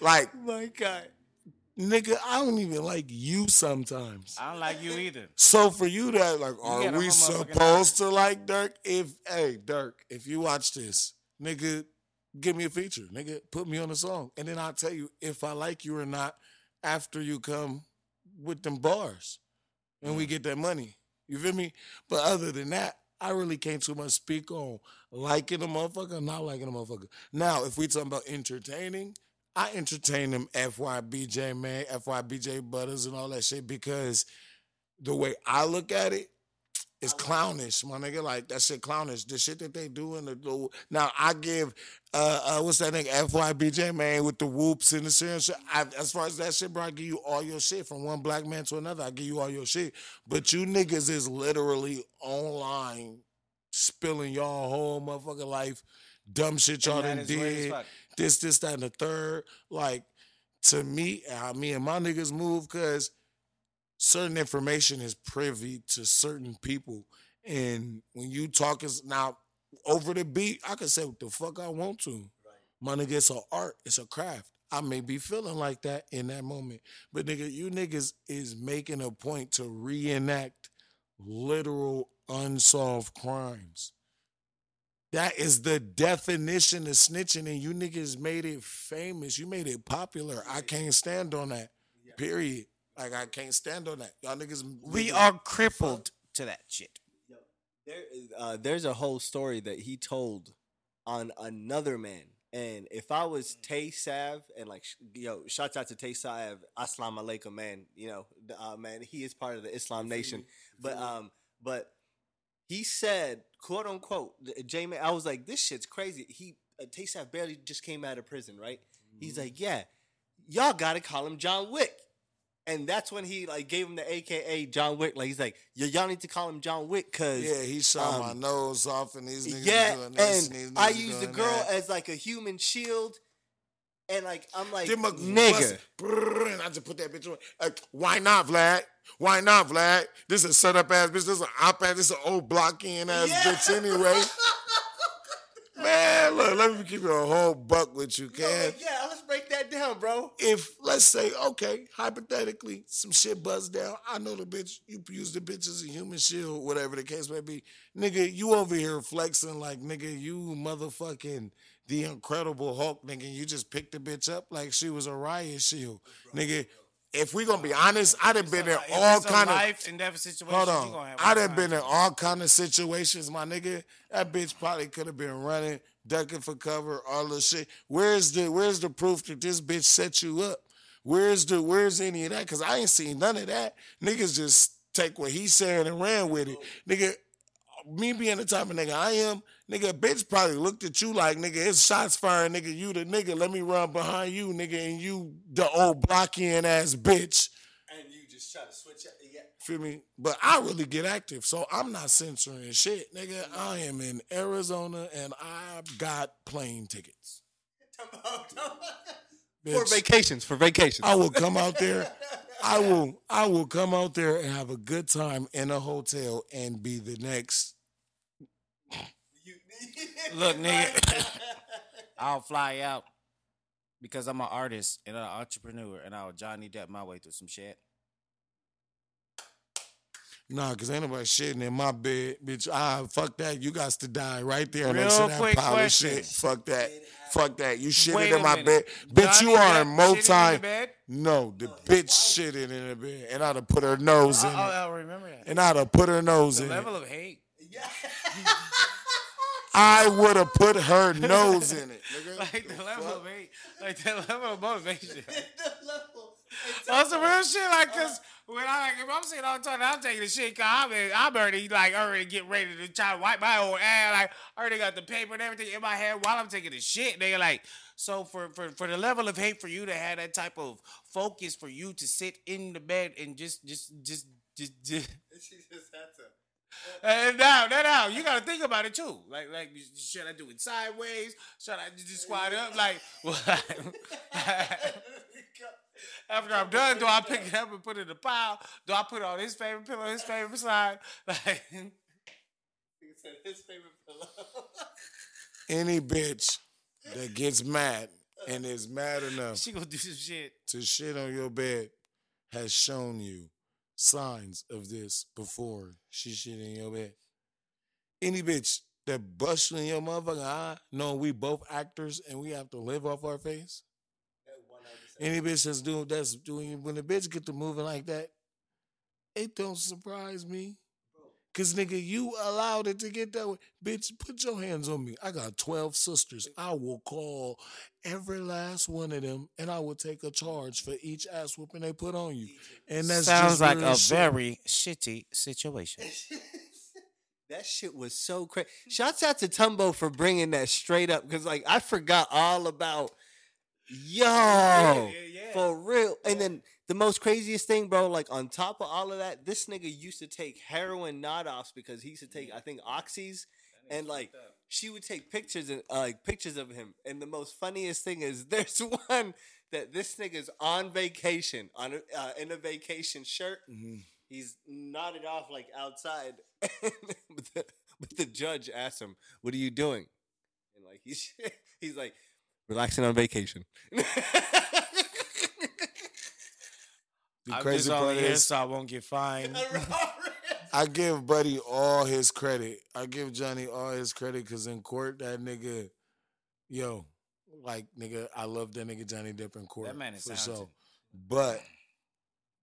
Like, my God. nigga, I don't even like you sometimes. I don't like you either. So for you to like, are got a we whole motherfucking supposed to like Durk? If hey Durk, if you watch this, nigga, give me a feature, nigga, put me on a song, and then I'll tell you if I like you or not after you come with them bars, and we mm. get that money. You feel me? But other than that, I really can't too much speak on liking a motherfucker, not liking a motherfucker. Now, if we talking about entertaining, I entertain them FYB J Mane, FYBJ Butters and all that shit because the way I look at it is clownish, my nigga. Like that shit clownish. The shit that they do in the, the now I give uh, uh what's that nigga FYB J Mane with the whoops and the shit. and shit. I, as far as that shit, bro, I give you all your shit from one black man to another. I give you all your shit, but you niggas is literally online spilling y'all whole motherfucking life, dumb shit y'all done did this, this, that, and the third. Like to me, how me and my niggas move because certain information is privy to certain people. And when you talk is now over the beat, I can say what the fuck I want to. My nigga, it's a art, it's a craft. I may be feeling like that in that moment. But nigga, you niggas is making a point to reenact literal unsolved crimes. That is the definition of snitching, and you niggas made it famous. You made it popular. I can't stand on that. Period. Like I can't stand on that. Y'all niggas. We niggas- are crippled to that shit. There is, uh, there's a whole story that he told on another man. And if I was Tay Sav and like, sh- yo, shouts out to Tay Sav, Aslam alaikum, man. You know, uh, man, he is part of the Islam Nation. But um, but he said, quote unquote, J Mane, I was like, this shit's crazy. He uh, Tay Sav barely just came out of prison, right? He's like, yeah, y'all gotta call him John Wick. And that's when he like gave him the AKA John Wick. Like he's like, y'all need to call him John Wick because Yeah, he shot my um, nose off, and these niggas yeah, doing this, and these I use the girl that. as like a human shield. and like I'm like Them nigga. and I just put that bitch on. Like, why not, Vlad? Why not, Vlad? This is a set up ass bitch. This is an op ass. This is an old blocky in ass Yeah. bitch anyway. Man, look, let me keep it a whole buck with you, Yo, can. like, yeah, let's break down, bro. if let's say, okay, hypothetically, some shit buzzed down. I know the bitch, you use the bitch as a human shield, whatever the case may be. Nigga, you over here flexing like nigga, you motherfucking the incredible Hulk, nigga. You just picked the bitch up like she was a riot shield. Nigga, if we gonna be honest, I done been in all kind of life and death situation. Hold on. gonna have been in all kind of situations, my nigga. That bitch probably could have been running, ducking for cover, all this shit. Where's the where's the proof that this bitch set you up? Where's the where's any of that? Cause I ain't seen none of that. Niggas just take what he's saying and ran with it. Nigga, me being the type of nigga I am, nigga, bitch probably looked at you like, nigga, it's shots firing, nigga. You the nigga, let me run behind you, nigga, and you the old blocking ass bitch. And you just try to switch up. Yeah. Feel me? But I really get active, so I'm not censoring shit, nigga. I am in Arizona and I've got plane tickets. for Bitch, vacations, for vacations. I will come out there. I will. I will come out there and have a good time in a hotel and be the next. Look, nigga, I'll fly out because I'm an artist and an entrepreneur, and I'll Johnny Depp my way through some shit. Nah, cause ain't nobody shitting in my bed, bitch. Ah, fuck that. You got to die right there next Real to that pile of shit. Fuck that. Fuck that. You shitted Wait in my minute. bed, bitch. Johnny you are Depp in shitting multi. in the bed? No, the bitch shitted in the bed, and I'd have put her nose in Oh, it, I remember that. and I'd have put her nose The in level it. of hate. Yeah. I would have put her nose in it. Nigga. Like the level of hate. Like the level of motivation. the level. On some real shit, like, cause when I like, if I'm sitting all the time, I'm taking the shit, cause I'm, I'm already like already getting ready to try to wipe my old ass. Like, I already got the paper and everything in my hand while I'm taking the shit. They like, so for for for the level of hate for you to have that type of focus for you to sit in the bed and just just just just. just She just had to. Uh, and now, now, now, you gotta think about it too. Like, like, should I do it sideways? Should I just squat up? Like, after I'm done, do I pick it up and put it in the pile? Do I put it on his favorite pillow, his favorite side? Like, He said his favorite pillow. Any bitch that gets mad and is mad enough she gonna do some shit. to shit on your bed has shown you signs of this before she shit in your bed. Any bitch that bust you in your motherfucking eye, knowing we both actors and we have to live off our face. Any bitch that's doing that's doing when the bitch get to moving like that, it don't surprise me. Cause nigga, you allowed it to get that way. Bitch, put your hands on me. I got 12 sisters. I will call every last one of them and I will take a charge for each ass whooping they put on you. And that Sounds just like a shit. very shitty situation. That shit was so crazy. Shouts out to Tumbo for bringing that straight up because, like, I forgot all about yo yeah. for real. And then the most craziest thing, bro, like on top of all of that, this nigga used to take heroin nod offs because he used to take, I think, oxys, and like she would take pictures and uh, like pictures of him. And the most funniest thing is there's one that this nigga's on vacation on a, uh, in a vacation shirt. Mhm. He's nodded off like outside, but, the, but the judge asked him, "What are you doing?" And like he's he's like relaxing on vacation. The I'm crazy just part only here is so I won't get fined. I give Buddy all his credit. I give Johnny all his credit because in court, that nigga, yo, like nigga, I love that nigga Johnny Depp in court. That man is for talented. sure. But,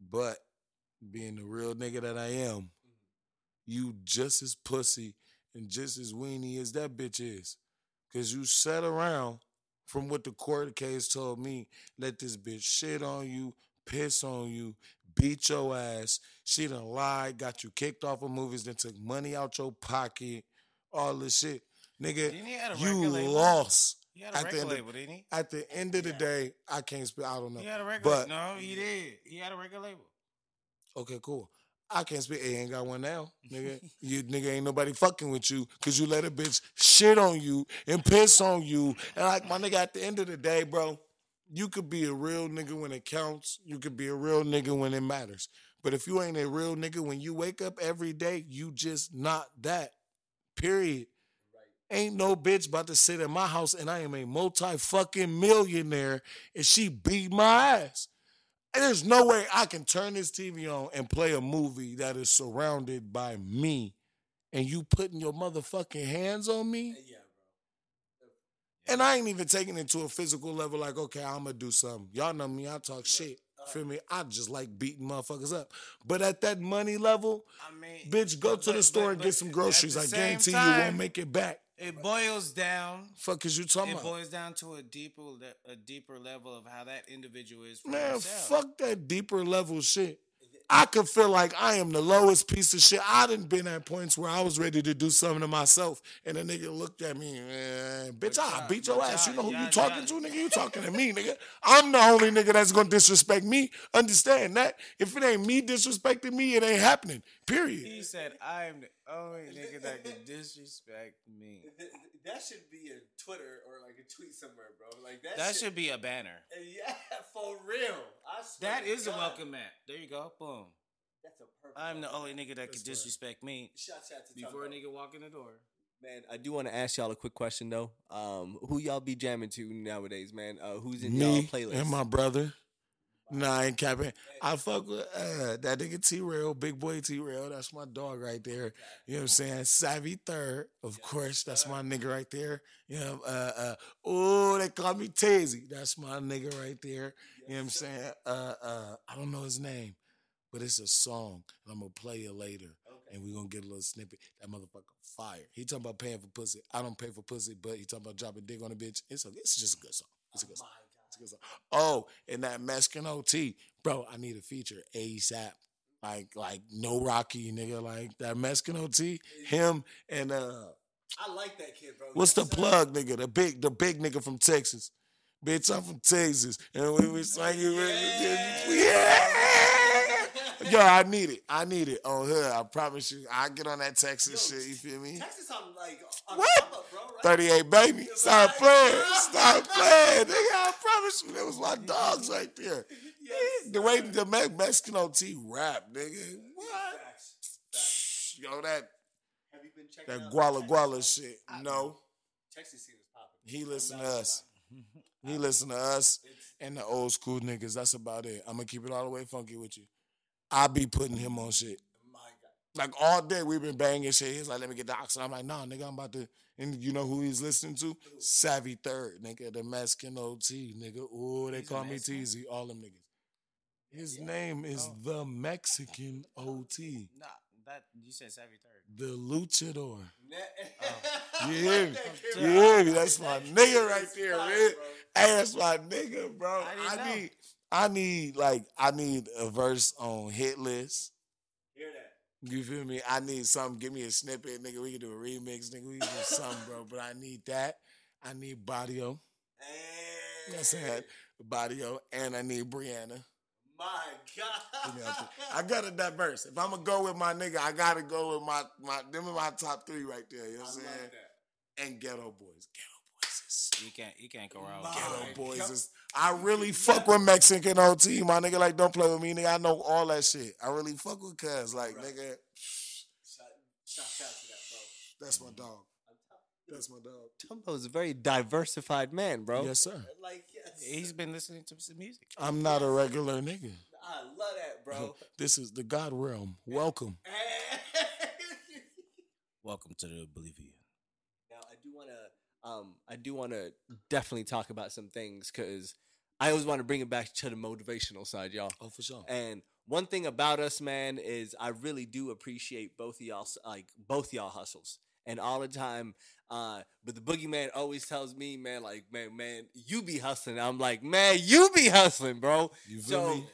but being the real nigga that I am, you just as pussy and just as weenie as that bitch is. Cause you sat around from what the court case told me, let this bitch shit on you, piss on you, beat your ass. She done lied, got you kicked off of movies, then took money out your pocket, all this shit. Nigga, Didn't he have a you lost. He had a At the of- label, didn't he? At the end of the day, I can't speak. I don't know. He had a record But No, he did. He had a record label. okay, cool. I can't speak. He ain't got one now, nigga. you nigga ain't nobody fucking with you because you let a bitch shit on you and piss on you. And like my nigga, at the end of the day, bro, you could be a real nigga when it counts. You could be a real nigga when it matters. But if you ain't a real nigga when you wake up every day, you just not that. Period. Ain't no bitch about to sit in my house and I am a multi fucking millionaire and she beat my ass. There's no way I can turn this TV on and play a movie that is surrounded by me and you putting your motherfucking hands on me. Yeah, bro. And I ain't even taking it to a physical level like, okay, I'm gonna do something. Y'all know me, I talk shit. Uh, Feel me? I just like beating motherfuckers up. But at that money level, I mean, bitch, go but- to the but- store but- and get some groceries. I guarantee you won't make it back. It boils down. Fuck is you talking It about? boils down to a deeper, le- a deeper level of how that individual is. For Man, himself. fuck that deeper level shit. I could feel like I am the lowest piece of shit. I done been at points where I was ready to do something to myself, and a nigga looked at me, man, bitch, I'll beat your ass. You know who you y'all- talking y'all- to, nigga? You talking to me, nigga. I'm the only nigga that's gonna disrespect me. Understand that? If it ain't me disrespecting me, it ain't happening. Period. He said, "I'm the only nigga that can disrespect me." That should be a Twitter or like a tweet somewhere, bro. Like that. That shit- should be a banner. Eh, yeah, for real. I swear That to a welcome mat. There you go. Boom. That's a perfect. I'm the only nigga that could disrespect me Shout out to before a nigga walk in the door. Man, I do want to ask y'all a quick question though. Um, who y'all be jamming to nowadays, man? Uh, who's in y'all Me playlist? and my brother. Nah, I ain't capping. I fuck with uh, that nigga T Rail, big boy T Rail. That's my dog right there. You know what I'm saying? Savvy Third, of course. That's my nigga right there. You know, uh, uh, oh, they call me Tazy. That's my nigga right there. You know what I'm saying? Uh, uh, I don't know his name, but it's a song, and I'm gonna play it later. Okay. And we're gonna get a little snippet. That motherfucker fire. He talking about paying for pussy. I don't pay for pussy, but he talking about dropping dick on a bitch. It's a, it's just a good song. It's a good song. It's a good song. Oh, and that Mexican OT, bro. I need a feature ASAP. Like, like no Rocky nigga. Like that Mexican OT, him and uh, I like that kid, bro. what's the Yes, sir. plug nigga? The big, the big nigga from Texas. Bitch, I'm from Texas, and we was singing. Yeah. Yo, I need it. I need it on her. I promise you. I get on that Texas Yo, shit. You feel me? Texas on like on What? up, bro. Right? 38 baby. Stop playing. Stop playing. Nigga, I promise you, that was my dogs right there. Yes, The way the Me- Mexican OT rap, nigga. What? Facts. Facts. Yo, that Have you been checking that Guala Guala shit. No. Texas scene is popping. He I'm listen to us. He listen to us and the old school niggas. That's about it. I'm gonna keep it all the way funky with you. I be putting him on shit. Like all day we've been banging shit. He's like, let me get the oxygen. I'm like, nah, nigga, I'm about to. And you know who he's listening to? Savvy Third, nigga, the Mexican OT, nigga. Ooh, they He's call me? Teasy, all them niggas. His Yeah. name is Oh. the Mexican OT, Nah, that you said Savvy third. the Luchador. Ne- You hear me? You hear me? That's my nigga right there, man. Hey, that's my nigga, bro. I I, know. I need, like, I need a verse on hit list. Hear that? You feel me? I need something. Give me a snippet, nigga. We can do a remix, nigga. We can do something, bro. But I need that. I need Badio. Hey. Know what Badio. And I need Brianna. My God. I gotta diverse. If I'm gonna go with my nigga, I gotta go with my my them are my top three right there. You know what I'm like saying? that. And Geto Boys. Ghetto You can't, you can't go wrong. With Ghetto. Boys is. I really fuck with Mexican OT, my nigga. Like, don't play with me, nigga. I know all that shit. I really fuck with Cuz, like, Right. nigga. Shout, shout out to that, bro. That's my dog. That's my dog. Tumbo's a very diversified man, bro. Yes, sir. Like, yes. He's been listening to some music. I'm not a regular nigga. I love that, bro. This is the God realm. Welcome. Welcome to the Oblivion. now, I do want to, um, I do want to definitely talk about some things because I always want to bring it back to the motivational side, y'all. Oh, for sure. And one thing about us, man, is I really do appreciate both of y'all, like both y'all hustles. And all the time, uh, but the Boogiemayne always tells me, man, like, man, man, you be hustling. I'm like, man, you be hustling, bro. You feel So, me?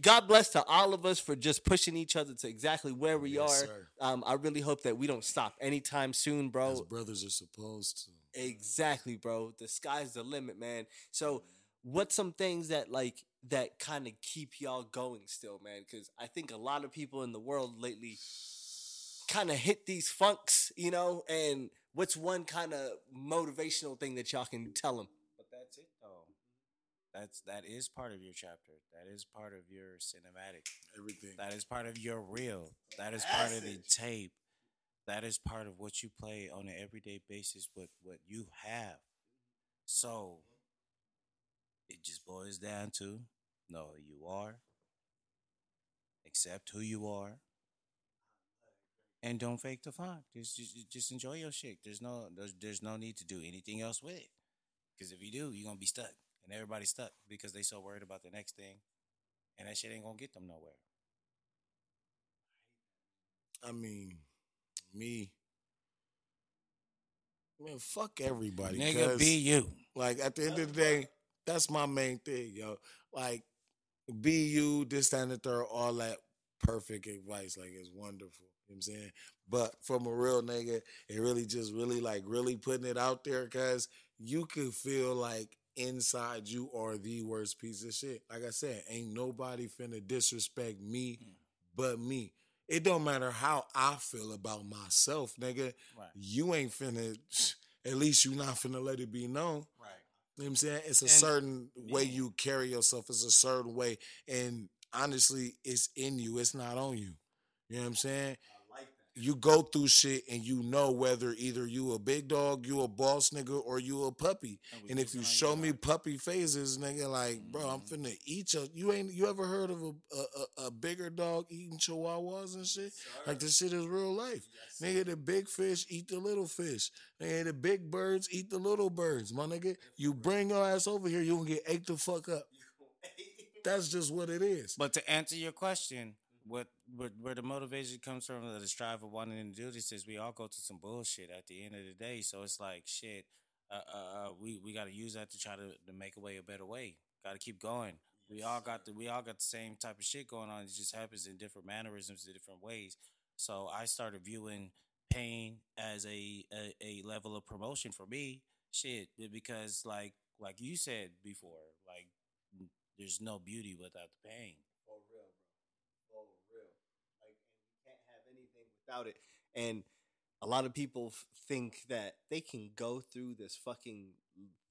God bless to all of us for just pushing each other to exactly where we Yes, are. sir. Um, I really hope that we don't stop anytime soon, As bro. brothers are supposed to. Exactly, bro. The sky's the limit, man. So, what's some things that like that kind of keep y'all going still, man? Because I think a lot of people in the world lately kind of hit these funks, you know. And what's one kind of motivational thing that y'all can tell them? That's. That's part of your chapter. That is part of your cinematic. Everything. That is part of your reel. That is part of the tape. That is part of what you play on an everyday basis with what you have. So it just boils down to know who you are, accept who you are, and don't fake the funk. Just, just, just enjoy your shit. There's no, there's, there's no need to do anything else with it. Because if you do, you're gonna be stuck, and everybody's stuck because they so worried about the next thing, and that shit ain't gonna get them nowhere. I mean, me. Man, fuck everybody. Nigga, be you. like at the end of the day, that's my main thing, yo. Like, be you, this, that, and the third, all that perfect advice. Like it's wonderful. You know what I'm saying? But from a real nigga, it really just really like really putting it out there because you could feel like inside you are the worst piece of shit. Like I said, ain't nobody finna disrespect me mm. but me. It don't matter how I feel about myself, nigga. Right. You ain't finna at least you not finna let it be known. Right. You know what I'm saying? It's a And- certain way you carry yourself. It's a certain way. And honestly, it's in you. It's not on you. You know what I'm saying? I like that. You go through shit and you know whether either you a big dog, you a boss nigga, or you a puppy. we And if you show me puppy phases, nigga, like, bro, I'm Mhm. finna eat you. You ain't you ever heard of a a, a, a bigger dog eating chihuahuas and shit? Like this shit is real life. Nigga, the big fish eat the little fish. Nigga, the big birds eat the little birds. My nigga, you bring your ass over here, you gonna get ate the fuck up. That's just what it is. But to answer your question, what where, where the motivation comes from, the strive of wanting to do this is we all go to some bullshit at the end of the day. So it's like shit. Uh, uh, uh, we we got to use that to try to, to make a way a better way. Got to keep going. We all got the we all got the same type of shit going on. It just happens in different mannerisms, in different ways. So I started viewing pain as a, a a level of promotion for me. Shit, because like like you said before, like there's no beauty without the pain. For real, bro. For real. Like, and you can't have anything without it. And a lot of people f- think that they can go through this fucking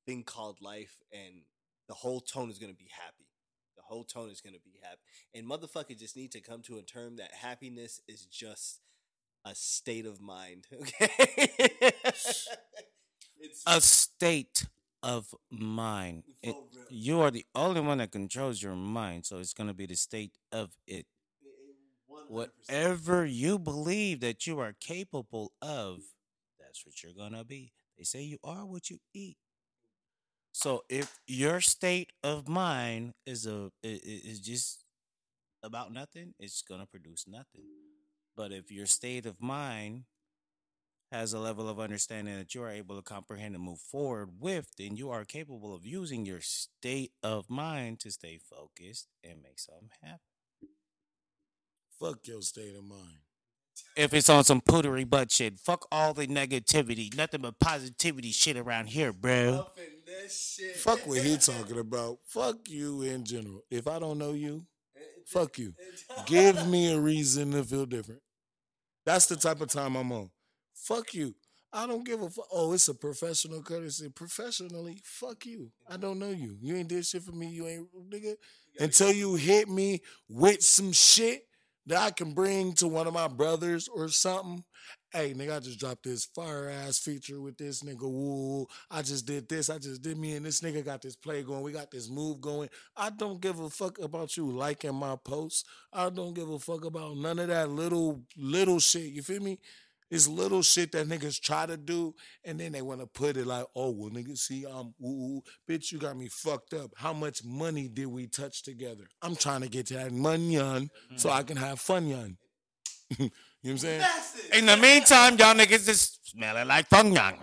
thing called life and the whole tone is gonna be happy. The whole tone is gonna be happy. And motherfucker just need to come to a term that happiness is just a state of mind. Okay. it's a state of mind. It, you are the only one that controls your mind, so it's going to be the state of it. 100%. Whatever you believe that you are capable of, that's what you're going to be. They say you are what you eat. So if your state of mind is a is just about nothing, it's going to produce nothing. But if your state of mind has a level of understanding that you are able to comprehend and move forward with, then you are capable of using your state of mind to stay focused and make something happen. Fuck your state of mind. If it's on some pootery butt shit, fuck all the negativity, nothing but positivity shit around here, bro. Up in this shit. Fuck what he talking about. Fuck you in general. If I don't know you, fuck you. Give me a reason to feel different. That's the type of time I'm on. Fuck you. I don't give a fuck. Oh, it's a professional courtesy. Professionally, fuck you. I don't know you. You ain't did shit for me. You ain't nigga. Until you hit me with some shit that I can bring to one of my brothers or something. Hey, nigga, I just dropped this fire ass feature with this nigga. Woo. I just did this. I just did me and this nigga got this play going. We got this move going. I don't give a fuck about you liking my posts. I don't give a fuck about none of that little, little shit. You feel me? It's little shit that niggas try to do, and then they want to put it like, oh, well, nigga, see, I'm, ooh, ooh, bitch, you got me fucked up. How much money did we touch together? I'm trying to get to that money on so I can have fun on. you know what I'm saying? In the meantime, y'all niggas just smelling like fun young.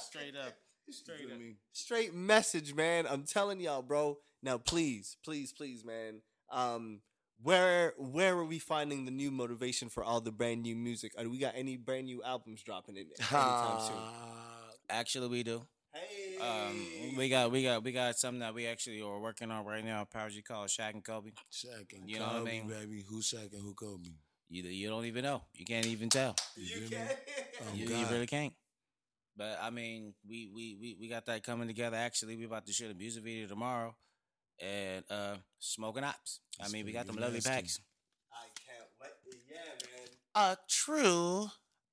Straight up. Straight up. Straight message, man. I'm telling y'all, bro. Now, please, please, please, man. Um, where where are we finding the new motivation for all the brand new music? Are we got any brand new albums dropping in anytime soon? Actually, we do. Hey, Um, we got we got we got something that we actually are working on right now. Power G called Shaq and Kobe. Shaq and You know what I Kobe, mean? baby. Who's Shaq and who Kobe? You you don't even know. You can't even tell. you feel me? can. Oh, You, you really can't. But I mean, we we we we got that coming together. Actually, we about to shoot a music video tomorrow, and uh, smoking ops. I mean, we got them lovely nasty. packs. I can't wait. Yeah, man. Uh, true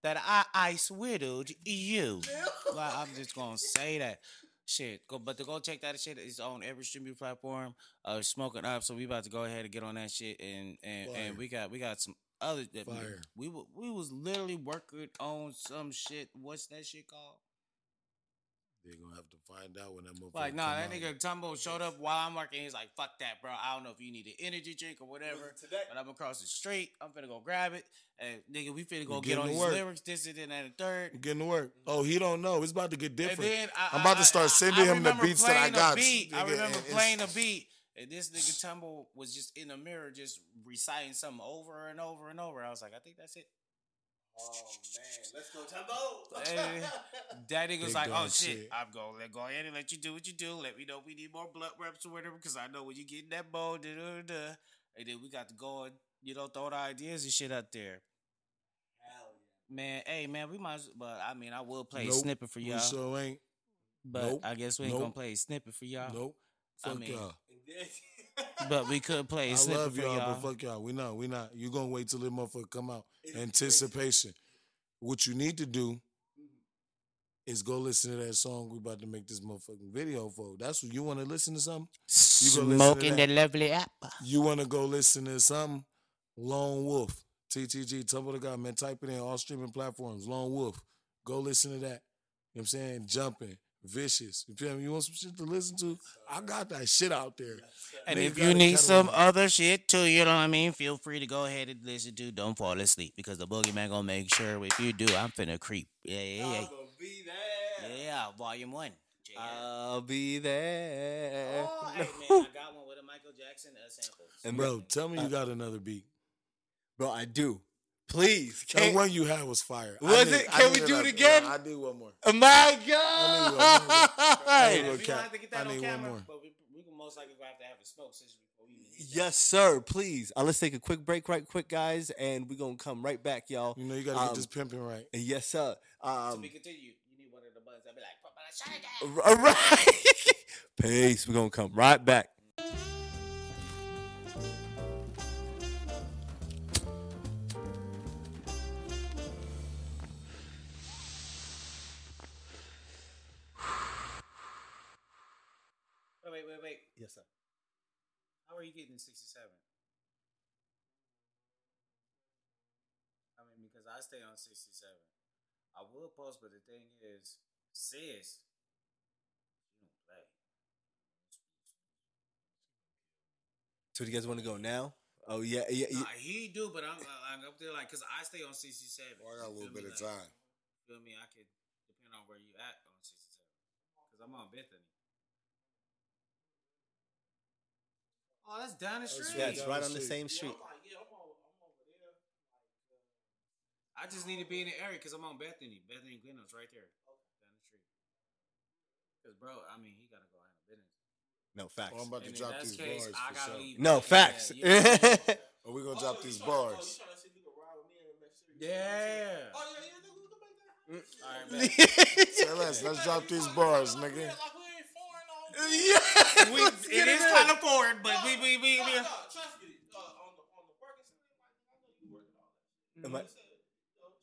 that I ice widowed you. Well, I'm just gonna say that. Shit, go but to go check that shit is on every streaming platform. Uh, smoking up, so we about to go ahead and get on that shit, and and Fire. and we got we got some other that we- Fire. We wa- we was literally working on some shit. What's that shit called? They're gonna have to find out when that motherfucker. Like, nah, that out. nigga Tumbo showed up while I'm working. He's like, fuck that, bro. I don't know if you need an energy drink or whatever. Today. But I'm across the street. I'm finna go grab it. And nigga, we finna go You get on to these work. lyrics, this and then and the third. Getting to work. Mm-hmm. Oh, he don't know. It's about to get different. And then I, I'm about to I- start I- sending I him the beats that I got. Beat. I remember and playing a beat. And this nigga Tumbo was just in the mirror, just reciting something over and over and over. I was like, I think that's it. Oh man, let's go, Tumbo. Hey. That nigga was Big like, oh shit, shit. I'm gonna let go ahead and let you do what you do. Let me know if we need more blood reps or whatever, because I know when you get in that bowl, da, da, da. and then we got to go and you know throw the ideas and shit out there. Hell Man, hey man, we might. as- But I mean, I will play a Nope, snippet for y'all. sure ain't. but nope, I guess we ain't gonna play a snippet for y'all. Nope. I mean, y'all. yeah. But we could play a I snippet love y'all, y'all. but fuck y'all. We not. We not. You gonna wait till the motherfucker come out. Anticipation. What you need to do Mm-hmm. is go listen to that song we about to make this motherfucking video for. That's what you want to listen to something. gonna listen to Smoking the lovely app. You want to go listen to something? Lone Wolf, TTG, Tumbo the God, man. Type it in all streaming platforms. Lone Wolf. Go listen to that. You know what I'm saying? Jumping, vicious. You feel me? You want some shit to listen to? I got that shit out there. And Nigga if got you need some catalog. other shit too, you know what I mean, feel free to go ahead and listen to Don't Fall Asleep because the boogeyman gonna make sure if you do, I'm finna creep. Yeah, yeah, yeah. I'ma be there. Yeah, volume one. Yeah. I'll be there. oh, hey man, I got one with a Michael Jackson uh, sample. And Bro, tell me you got another beat. bro, I do. Please, That can one you had was fire. Was need- it? Can need we do it another- again? I need one more. Oh my God. I God! need one. we cap. gonna have to get I on need one more. but we, we can most likely have to have a smoke session we even hit that. Yes, sir. Please. Uh, let's take a quick break, right quick, guys, and we're gonna come right back, y'all. You know you gotta get Um, this pimping right. And yes, sir. To Um, be continued, you need one of the buttons. I'll be like, "Papa, shut it down." all right. Peace. We're gonna come right back. Are you getting 67? I mean, because I stay on 67. I will post, but the thing is, sis, you don't play. So, do you guys want to go now? Oh yeah, yeah. yeah. Nah, he do, but I'm, I'm up there like, because I stay on 67. Well, I got a little feel bit me? of Like, time. Feel me? I could depend on where you at on 67. Because I'm on Bethany. Oh, that's down the street. Yeah, it's down right the on the same street. I just need to be in the area because I'm on Bethany. Bethany Glenhouse right there. Down the street. Because, bro, I mean, he got to go handle business. No facts. Oh, I'm about to And drop these case, bars I for gotta sure. leave No facts. Yeah, you know what I'm saying? Are we gonna drop these bars? Yeah. Oh, yeah, yeah, we can make that. All right, man. Say less. Let's drop these bars, nigga. Like, we ain't foreign on. Yeah. we, it is kind of foreign, but we, we, we, we No, no, trust me. Uh, on the on the working side, I know you working all that. Am I- You said,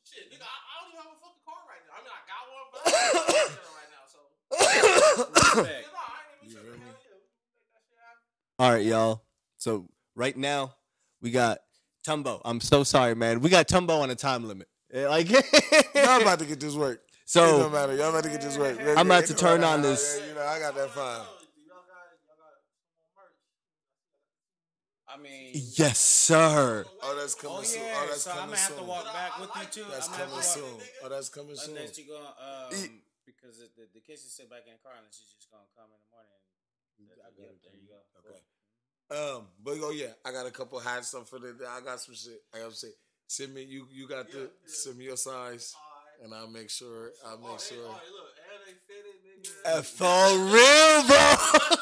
Shit, nigga, I, I don't even have a fucking car right now. I mean, I got one, but I don't have a right now. So, respect. yeah, no, I ain't even tripping. me? Hell yeah, we can make that shit happen. All right, y'all. So right now we got Tumbo. I'm so sorry, man. We got Tumbo on a time limit. Eh, Like, Y'all about to get this work. It so don't matter. Y'all about to get this work. I'm about to turn on this- You know, I got that fine. Y'all got, y'all got some more merch. I mean, yes, sir. Oh, that's coming oh soon. Oh, that's so I'm coming gonna have soon. to walk back with you too. That's I'm coming to soon. Oh, that's coming soon. Unless you gonna, um, Eh. because the, the, the kids is sit back in the car and she's just gonna come in the morning. And, I got yep, it. there you go. Okay. Um, but oh yeah, I got a couple hats stuff for the. I got some shit. I got to say, send me you. You got the send me your size, Alright. And I'll make sure. I'll make Oh, hey, sure. oh, hey, look, and they fitted, nigga. For real, bro.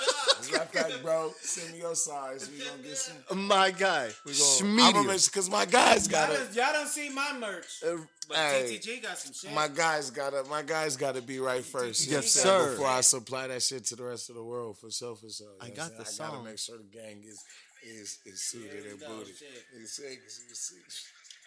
Matter fact, bro, send me your size. We gonna get some. my guy. We gonna, I'm gonna make Schmedium. because my guys Y'all got done, it. y'all don't see my merch. Uh, But hey, TTG got some shit. My guys gotta, my guys gotta be right first. You Yes, what I'm saying? sir. Before I supply that shit to the rest of the world for sure, for sure. I got what I'm the saying? I gotta make sure the gang is is is suited and go, booted. shit. You see, 'cause you see.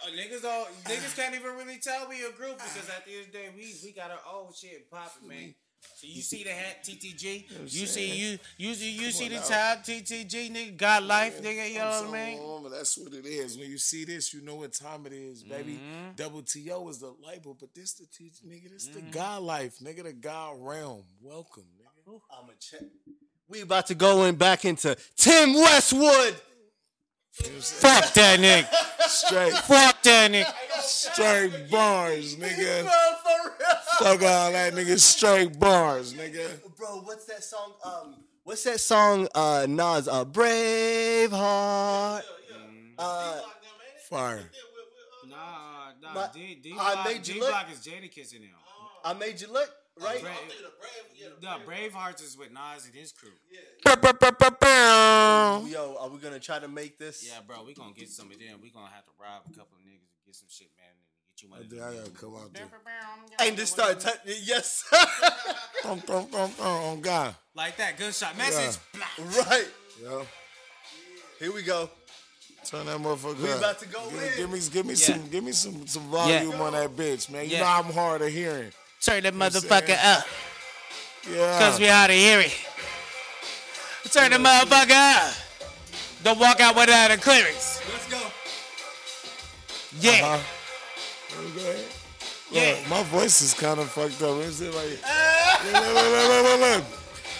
Oh, niggas all niggas can't even really tell we a group because at the end of the day we we got our own shit popping, man. So you see the hat TTG, you see you you see you see the now. tag TTG nigga got life nigga, you know I'm what I mean? so that's what it is. When you see this, you know what time it is, baby. Mm-hmm. Double TO is the label, but this the teach nigga. This Mm-hmm. the God life, nigga. The God realm. Welcome, nigga. I'm a check. We about to go in back into Tim Westwood. Fuck that nigga, Straight, fuck that nigga. straight bars, nigga. Bro, for real. Fuck all that, nigga. Straight bars, nigga. Bro, what's that song? Um, what's that song? Uh, Nas, uh, Braveheart. Uh, Fire. Nah, nah, My- D D I made you D look- Block is Jadakiss in him. I made you look right. Bra- I'm thinking of Brave. Yeah, the Nah, Brave. Bravehearts is with Nas and his crew. Yo, are we gonna try to make this? Yeah, bro, we gonna get some of them. We gonna have to rob a couple of niggas and get some shit, man, and get you money. I gotta come out there. And just start. T- yes. Thump, thump, thump, thump, on God. Like that, gunshot message. right. Yo, Here we go. turn that motherfucker up. We up. about to go give, in. Give me, give me Yeah. some, give me some, some volume Yeah. on that bitch, man. You Yeah. know I'm hard of hearing. Turn that saying? motherfucker up, Yeah. cause we hard to hear it. Turn the motherfucker up. Don't walk out without a clearance. Let's go. Yeah, Uh-huh. Go ahead. yeah. Look, my voice is kind of fucked up. Is it like? look, look, look, look, look, look.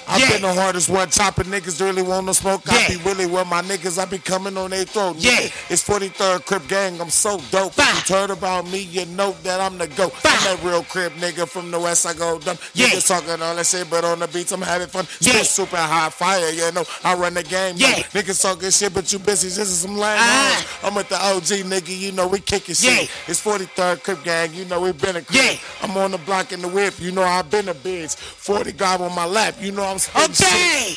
I've Yeah. been the hardest one chopping niggas really want no smoke. I Yeah. be really with my niggas. I be coming on their throat. Yeah. It's 43rd Crip Gang. I'm so dope. Bah. If you heard about me, you know that I'm the GOAT. Bah. I'm that real Crip nigga from the West. I go dumb. Yeah. Niggas talking all that shit, but on the beats, I'm having fun. Yeah. Still super high fire, you know. I run the game. Yeah. man. Niggas talking shit, but you busy. This is some lame ah. hoes. I'm with the OG nigga, you know, we kicking shit. Yeah. It's 43rd Crip Gang, you know, we been a crib. Yeah. I'm on the block in the whip, you know, I've been a bitch. 40 God on my lap, you know, I'm spitting shit. Okay.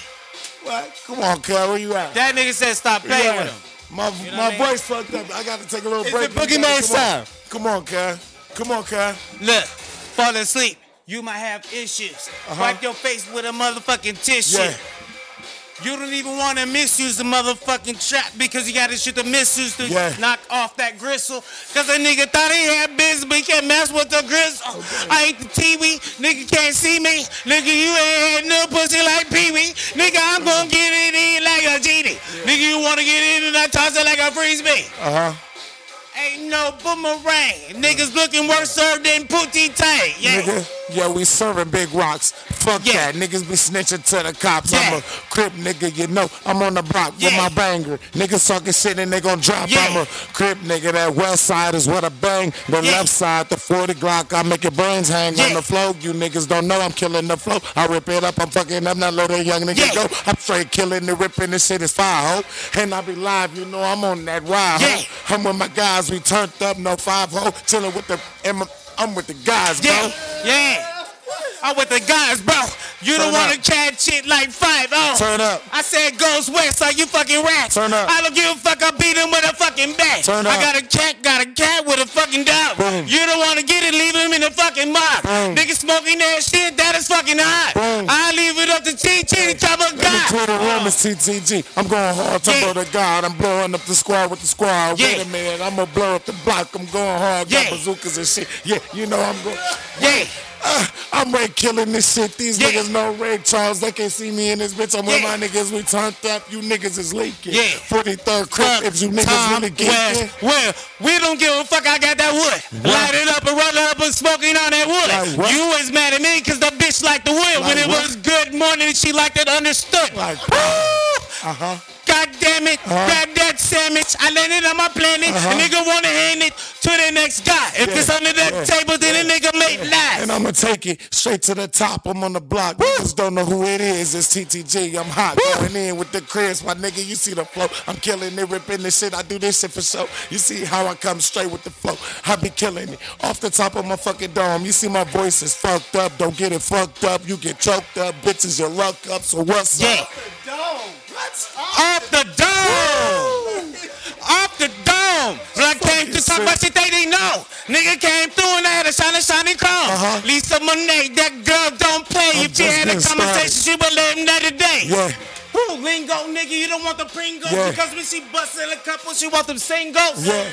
What? Come on, Kel, where you at? That nigga said stop playing with him. My, know my I mean? voice fucked up. I got to take a little It's break. the You Boogiemayne come on. Come on, Kel. Come on, Kel. Look, fall asleep. You might have issues. Wipe your face with a motherfucking tissue. Uh-huh. Yeah. You don't even want to misuse the motherfucking trap because you got to shoot the misuse to Yeah. knock off that gristle. Cause a nigga thought he had business, but he can't mess with the gristle. I ain't the Tiwi, nigga can't see me. Nigga, you ain't had no pussy like Pee Wee. Nigga, I'm gonna get it in like a genie. Nigga, you wanna get in and I toss it like a frisbee. Uh huh. Ain't no boomerang. Niggas looking worse served than Pootie Tang. Yeah. Nigga, yeah, we serving big rocks. Fuck Yeah. that. Niggas be snitching to the cops. I'm a crip nigga, you know. I'm on the block with my banger. Niggas talking shit and they gon' drop. Yeah. I'm a crip nigga. That west side is what I bang. The Yeah. left side, the 40 Glock, I make your brains hang on the floor. You niggas don't know I'm killing the flow. I rip it up, I'm fucking up, not letting young nigga Yeah. go. I'm straight killing the ripping, this shit is fire, ho. And I be live, you know I'm on that ride, Yeah. ho. I'm with my guys, we turned up, no five ho. Chilling with the, I'm with the guys, bro. Yeah, yeah. I'm with the guys, bro. You Turn don't want to catch shit like five. Oh. Turn up. I said goes west, are you fucking rats? Turn up. I don't give a fuck, I beat him with a fucking bat. Turn up. I got a cat, got a cat with a fucking dog. Boom. You don't want to get it, leave him in the fucking mob. Boom. Niggas smoking that shit, that is fucking hot. Boom. I leave it up to TT to chop a Let me clear the room, guy. it's TTG. I'm going hard, Yeah. Tumbo to God. I'm blowing up the squad with the squad. Wait Yeah. a minute, I'm gonna blow up the block. I'm going hard, got Yeah. bazookas and shit. Yeah, you know I'm going. Yeah. Uh, I'm Ray killing this shit. These Yeah. niggas know Ray Charles. They can't see me in this bitch. I'm with my niggas. We turned up. You niggas is leaking. Yeah. 43rd Crip. If you niggas Tom really get West. it. Well, we don't give a fuck. I got that wood. Light it up and roll it up and smoking on that wood. Like you was mad at me because the bitch liked the wood. when it what? was good morning, she liked it understood. Like, Woo! uh huh. God damn it, grab that sandwich. I landed on my planet. A nigga wanna hand it to the next guy. If Yeah, it's under that yeah, table, then a nigga make lies. And I'ma take it straight to the top. I'm on the block. Niggas don't know who it is. It's TTG. I'm hot. Going in with the Chris. My nigga, you see the flow. I'm killing it, ripping this shit. I do this shit for show. You see how I come straight with the flow. I be killing it. Off the top of my fucking dome. You see my voice is fucked up. Don't get it fucked up. You get choked up. Bitches, you luck up. So what's Yeah. up? Off the dome! Off the dome! I came to talk about shit they didn't know. Nigga came through and I had a shiny, shiny chrome. Uh-huh. Lisa Monet, that girl don't play. I'm if she had a conversation, started. she would let him know today. Yeah. Who, lingo, nigga, you don't want the Pringles Yeah. because when she bustin' a couple, she want them singles. Yeah.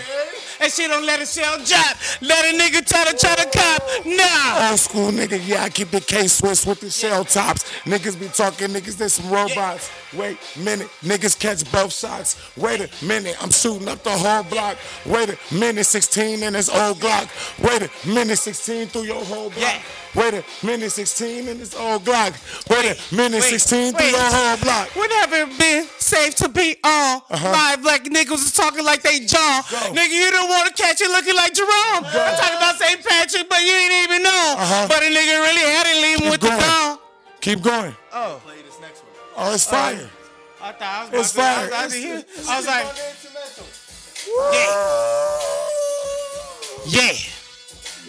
And she don't let a shell drop. Let a nigga try to try to cop. Nah. Old school nigga, yeah, I keep the K Swiss with the shell tops. Niggas be talking, niggas, they some robots. Wait a minute, niggas catch both shots. Wait a minute, I'm shooting up the whole block. Wait a minute, 16 in this old Glock. Wait a minute, 16 through your whole block. Yeah. Wait a minute, 16 in this old Glock. Wait a minute, Wait, 16 through wait. your whole block. Would ever been safe to be on? Five black niggas is talking like they John. Uh-huh. Go. Nigga, you don't want to catch it looking like Jerome. I'm talking about St. Patrick, but you ain't even know. Uh-huh. But a nigga really had it leaving with the going. Keep going. Oh, Play this next one. Oh, it's fire. I thought I was It's about fire. to, I was, It's- it's- I was like, yeah,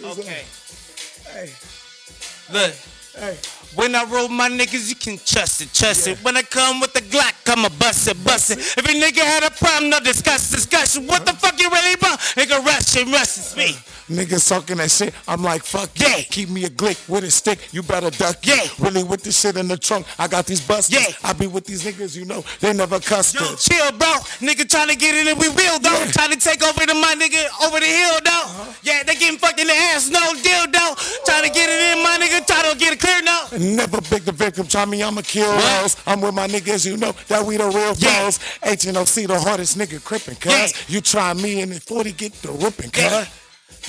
yeah. Okay. Hey, Look. hey. When I roll my niggas, you can trust it, trust it. When I come with the Glock, I'ma bust it, bust it. If a nigga had a problem, no discuss, discussion. What the fuck you really want? Nigga, rush it, rush it, speak. Uh, niggas talking that shit. I'm like, fuck yeah. Yeah. Keep me a glick with a stick. You better duck. Yeah. Really with this shit in the trunk. I got these busters. Yeah. I be with these niggas, you know, they never cussed Yo, chill, bro. Nigga trying to get in it, we will, though. Yeah. Trying to take over the my nigga over the hill, though. Uh-huh. Yeah, they getting fucked in the ass, no deal, though. Trying to get it in, my nigga. Try to get it clear, no. Never big the victim. Try me, I'ma kill those. I'm with my niggas, you know, that we the real Yeah. foes. HNOC, the hardest nigga crippin', cuz. Yeah. You try me and the 40 get the ripping, cuz. Yeah.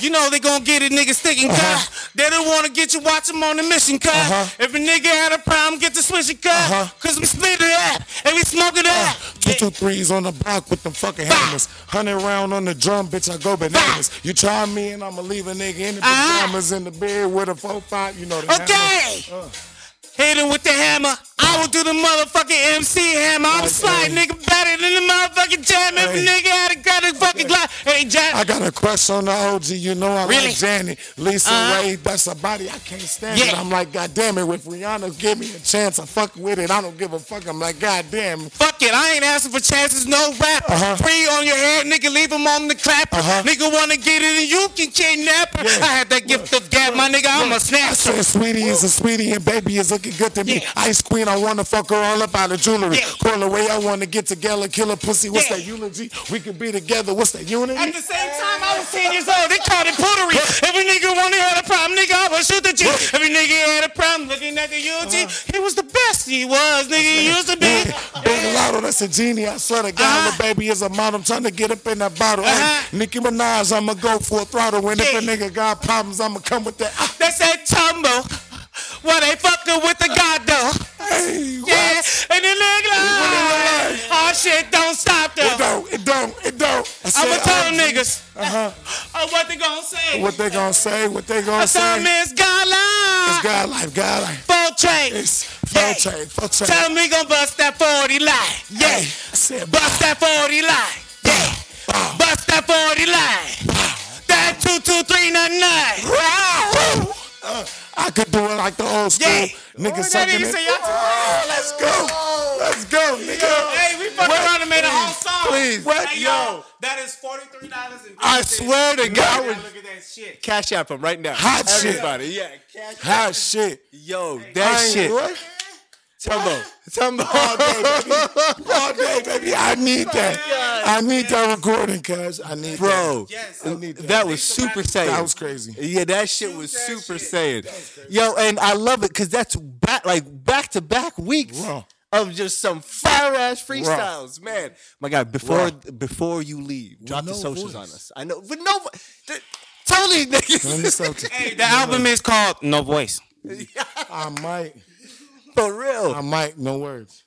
You know they gonna get a nigga sticking, cuz. Uh-huh. They don't wanna get you watch them on the mission, cuz. Uh-huh. If a nigga had a problem, get the switching, cuz. Uh-huh. Cause we split it up and we smoke it up. Two two threes on the block with them fucking Bah. hammers. Hundred round on the drum, bitch. I go bananas. You try me and I'ma leave a nigga in the Uh-huh. pajamas in the bed with a four five. You know the. Okay. Hit him with the hammer. I will do the motherfucking MC hammer. I'm Okay. sliding, nigga, better than the motherfucking jam. If a Hey. nigga had a got a fucking glass, hey, jam. I got a crush on the OG, you know I Really? like Janet. Lisa Uh-huh. Ray, that's a body I can't stand it. I'm like, God damn it, if Rihanna give me a chance, I fuck with it. I don't give a fuck. I'm like, God damn. Fuck it, I ain't asking for chances, no rap. Uh-huh. Free on your head, nigga, leave him on the clapper. Uh-huh. Nigga wanna get it and you can kidnap her. Yeah. I had that gift of gab, my nigga, I'm a snatcher. sweetie is a sweetie and baby is looking good to me. Yeah. Ice queen, I wanna fuck her all up out of jewelry. Yeah. Call the way I wanna get together, kill a pussy. What's Yeah. that eulogy? We could be together. What's that unity? At the same time, I was 10 years old. They called it pottery. Every nigga wanna have a problem, nigga, I was shoot the G. Every nigga had a problem looking at the UG. He was the best he was, nigga. He used to be. Big, Lotto, that's a genie. I swear to God, Uh-huh. the baby is a model. I'm trying to get up in that bottle. Uh-huh. Hey, Nicki Minaj, I'ma go for a throttle. And if a nigga got problems, I'ma come with that. They said tumble. Well, they fucking with the God though. Hey, what? Yeah, and the nigga like, oh shit, don't stop It don't, it don't, it don't. I I'ma tell them niggas. Uh-huh. Oh, what they gonna say? What they gonna say? What they I gonna saw say? Miss God It's line. God life, God life. Full trade. It's full trade, full trade. Tell me gonna bust that 40 line. Yeah. Hey, I said, Bust that 40 line. Yeah. Bow. Bust that 40 line. That 22399. uh, I could do it like the old school. Yeah. That sucking nigga it. say, Oh, let's go. Let's go, nigga. Hey, we fucking What? around and made a whole song. please. What? Hey, Yo. that is forty-three dollars I swear to God, look at that shit. cash app him right now. Hot shit. Everybody, yeah. Cash Hot shit. Yo, that shit. What? Tumbo. Tumbo. All day, baby. All day, baby. I need that. I need that recording, cuz. I need Bro, Yes. that. I need that. that was super saiyan. That was crazy. Yeah, that shit was super saiyan. Yo, and I love it because that's back like back to back weeks Raw. of just some fire ass freestyles, man. My God, before Raw. before you leave, drop the socials voice. on us. I know, but no, vo- th- totally Let niggas. Hey, the album is called No Voice. I might. For real. I might. No words.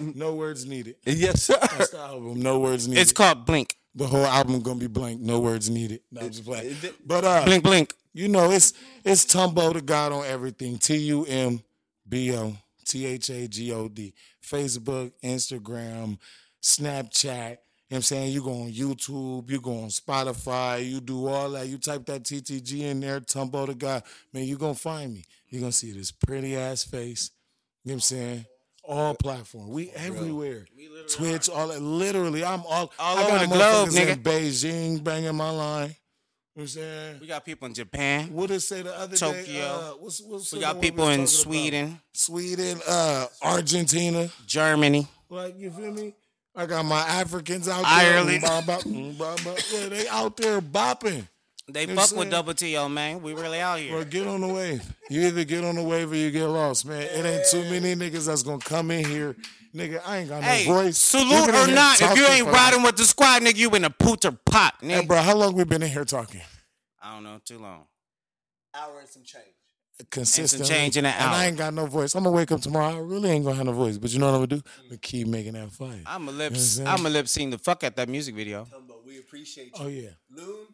No words needed. Yes, sir. That's the album. No words needed. It's called Blink. the whole album gonna be blank. No words needed. No, I'm just playing. But uh, Blink, blink. you know, it's it's Tumbo Tha God on everything. T U M B O T H A G O D. Facebook, Instagram, Snapchat. You know what I'm saying? You go on YouTube, you go on Spotify, you do all that. You type that TTG in there, Tumbo Tha God. Man, you gonna find me. You're gonna see this pretty ass face. You know what I'm saying? All platform. We everywhere. Twitch, all that. Literally, I'm all, All I over the globe, motherfuckers in nigga. Beijing banging my line. You know what I'm saying? We got people in Japan. What did it say the other day? Tokyo. Uh, what's, what's We got people in talking about? Sweden, Sweden, uh, Argentina. Germany. Like you feel me? I got my Africans out Ireland. there. Bah, bah, bah, bah. Yeah, they out there bopping. They You fuck what with? Double T, yo, man. We really out Bro, here. get on the wave. You either get on the wave or you get lost, man. It ain't too many niggas that's gonna come in here. Nigga, I ain't got no Hey, voice. salute You been in or not, if you ain't for- riding with the squad, nigga, you in a pooter pot, nigga. Hey, nigga. bro, how long we been in here talking? I don't know, too long. Hour and some change. Consistently. change in an And I ain't got no voice. I'm gonna wake up tomorrow. I really ain't gonna have no voice. But you know what I'm gonna do? I'm gonna keep making that fire. I'm a lip, You know I'm? I'm a lip sync the fuck at that music video. Tumbo, we appreciate oh, you. Oh yeah. Loon,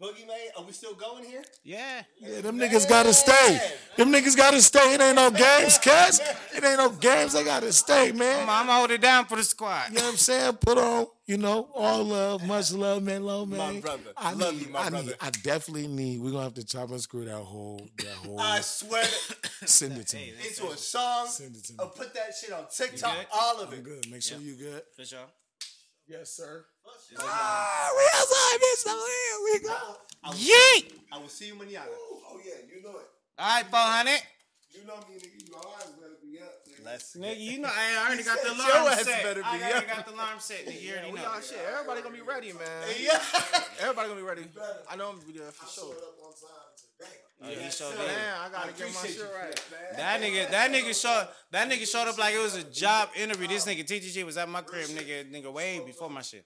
uh, Boogiemayne, are we still going here? Yeah. Yeah, them niggas gotta stay. Them niggas gotta stay. It ain't no games, cuz. It ain't no games. They gotta stay, man. I'm, I'm gonna hold it down for the squad. You know what I'm saying? Put on, you know, all love, much love, man, love, man. My brother. I Love need, you, my I brother. need, I definitely need. We're gonna have to chop and screw that whole, that whole. I swear to, send it to me. into a song. Send it to me. I'll put that shit on TikTok. All of I'm it. good. Make sure you good. For sure. Yes, sir. Ah, we outside, bitch. So here we go. Yeet! I will see you manana. Oh yeah, you know it. All right, 400. You know me, nigga. You always better be up. Nigga. Let's Nigga, you know, I already got the alarm set. better I already up. got the alarm set. Nigga, you already We know. all shit. Everybody gonna be ready, man. Yeah. Everybody gonna be ready. I know I'm gonna be there for sure. Oh, yeah, he showed up. Man, I gotta get my shit you, right. That nigga, that nigga showed, that nigga showed up like it was a job interview. This nigga TTG was at my crib, nigga, nigga way before my shit.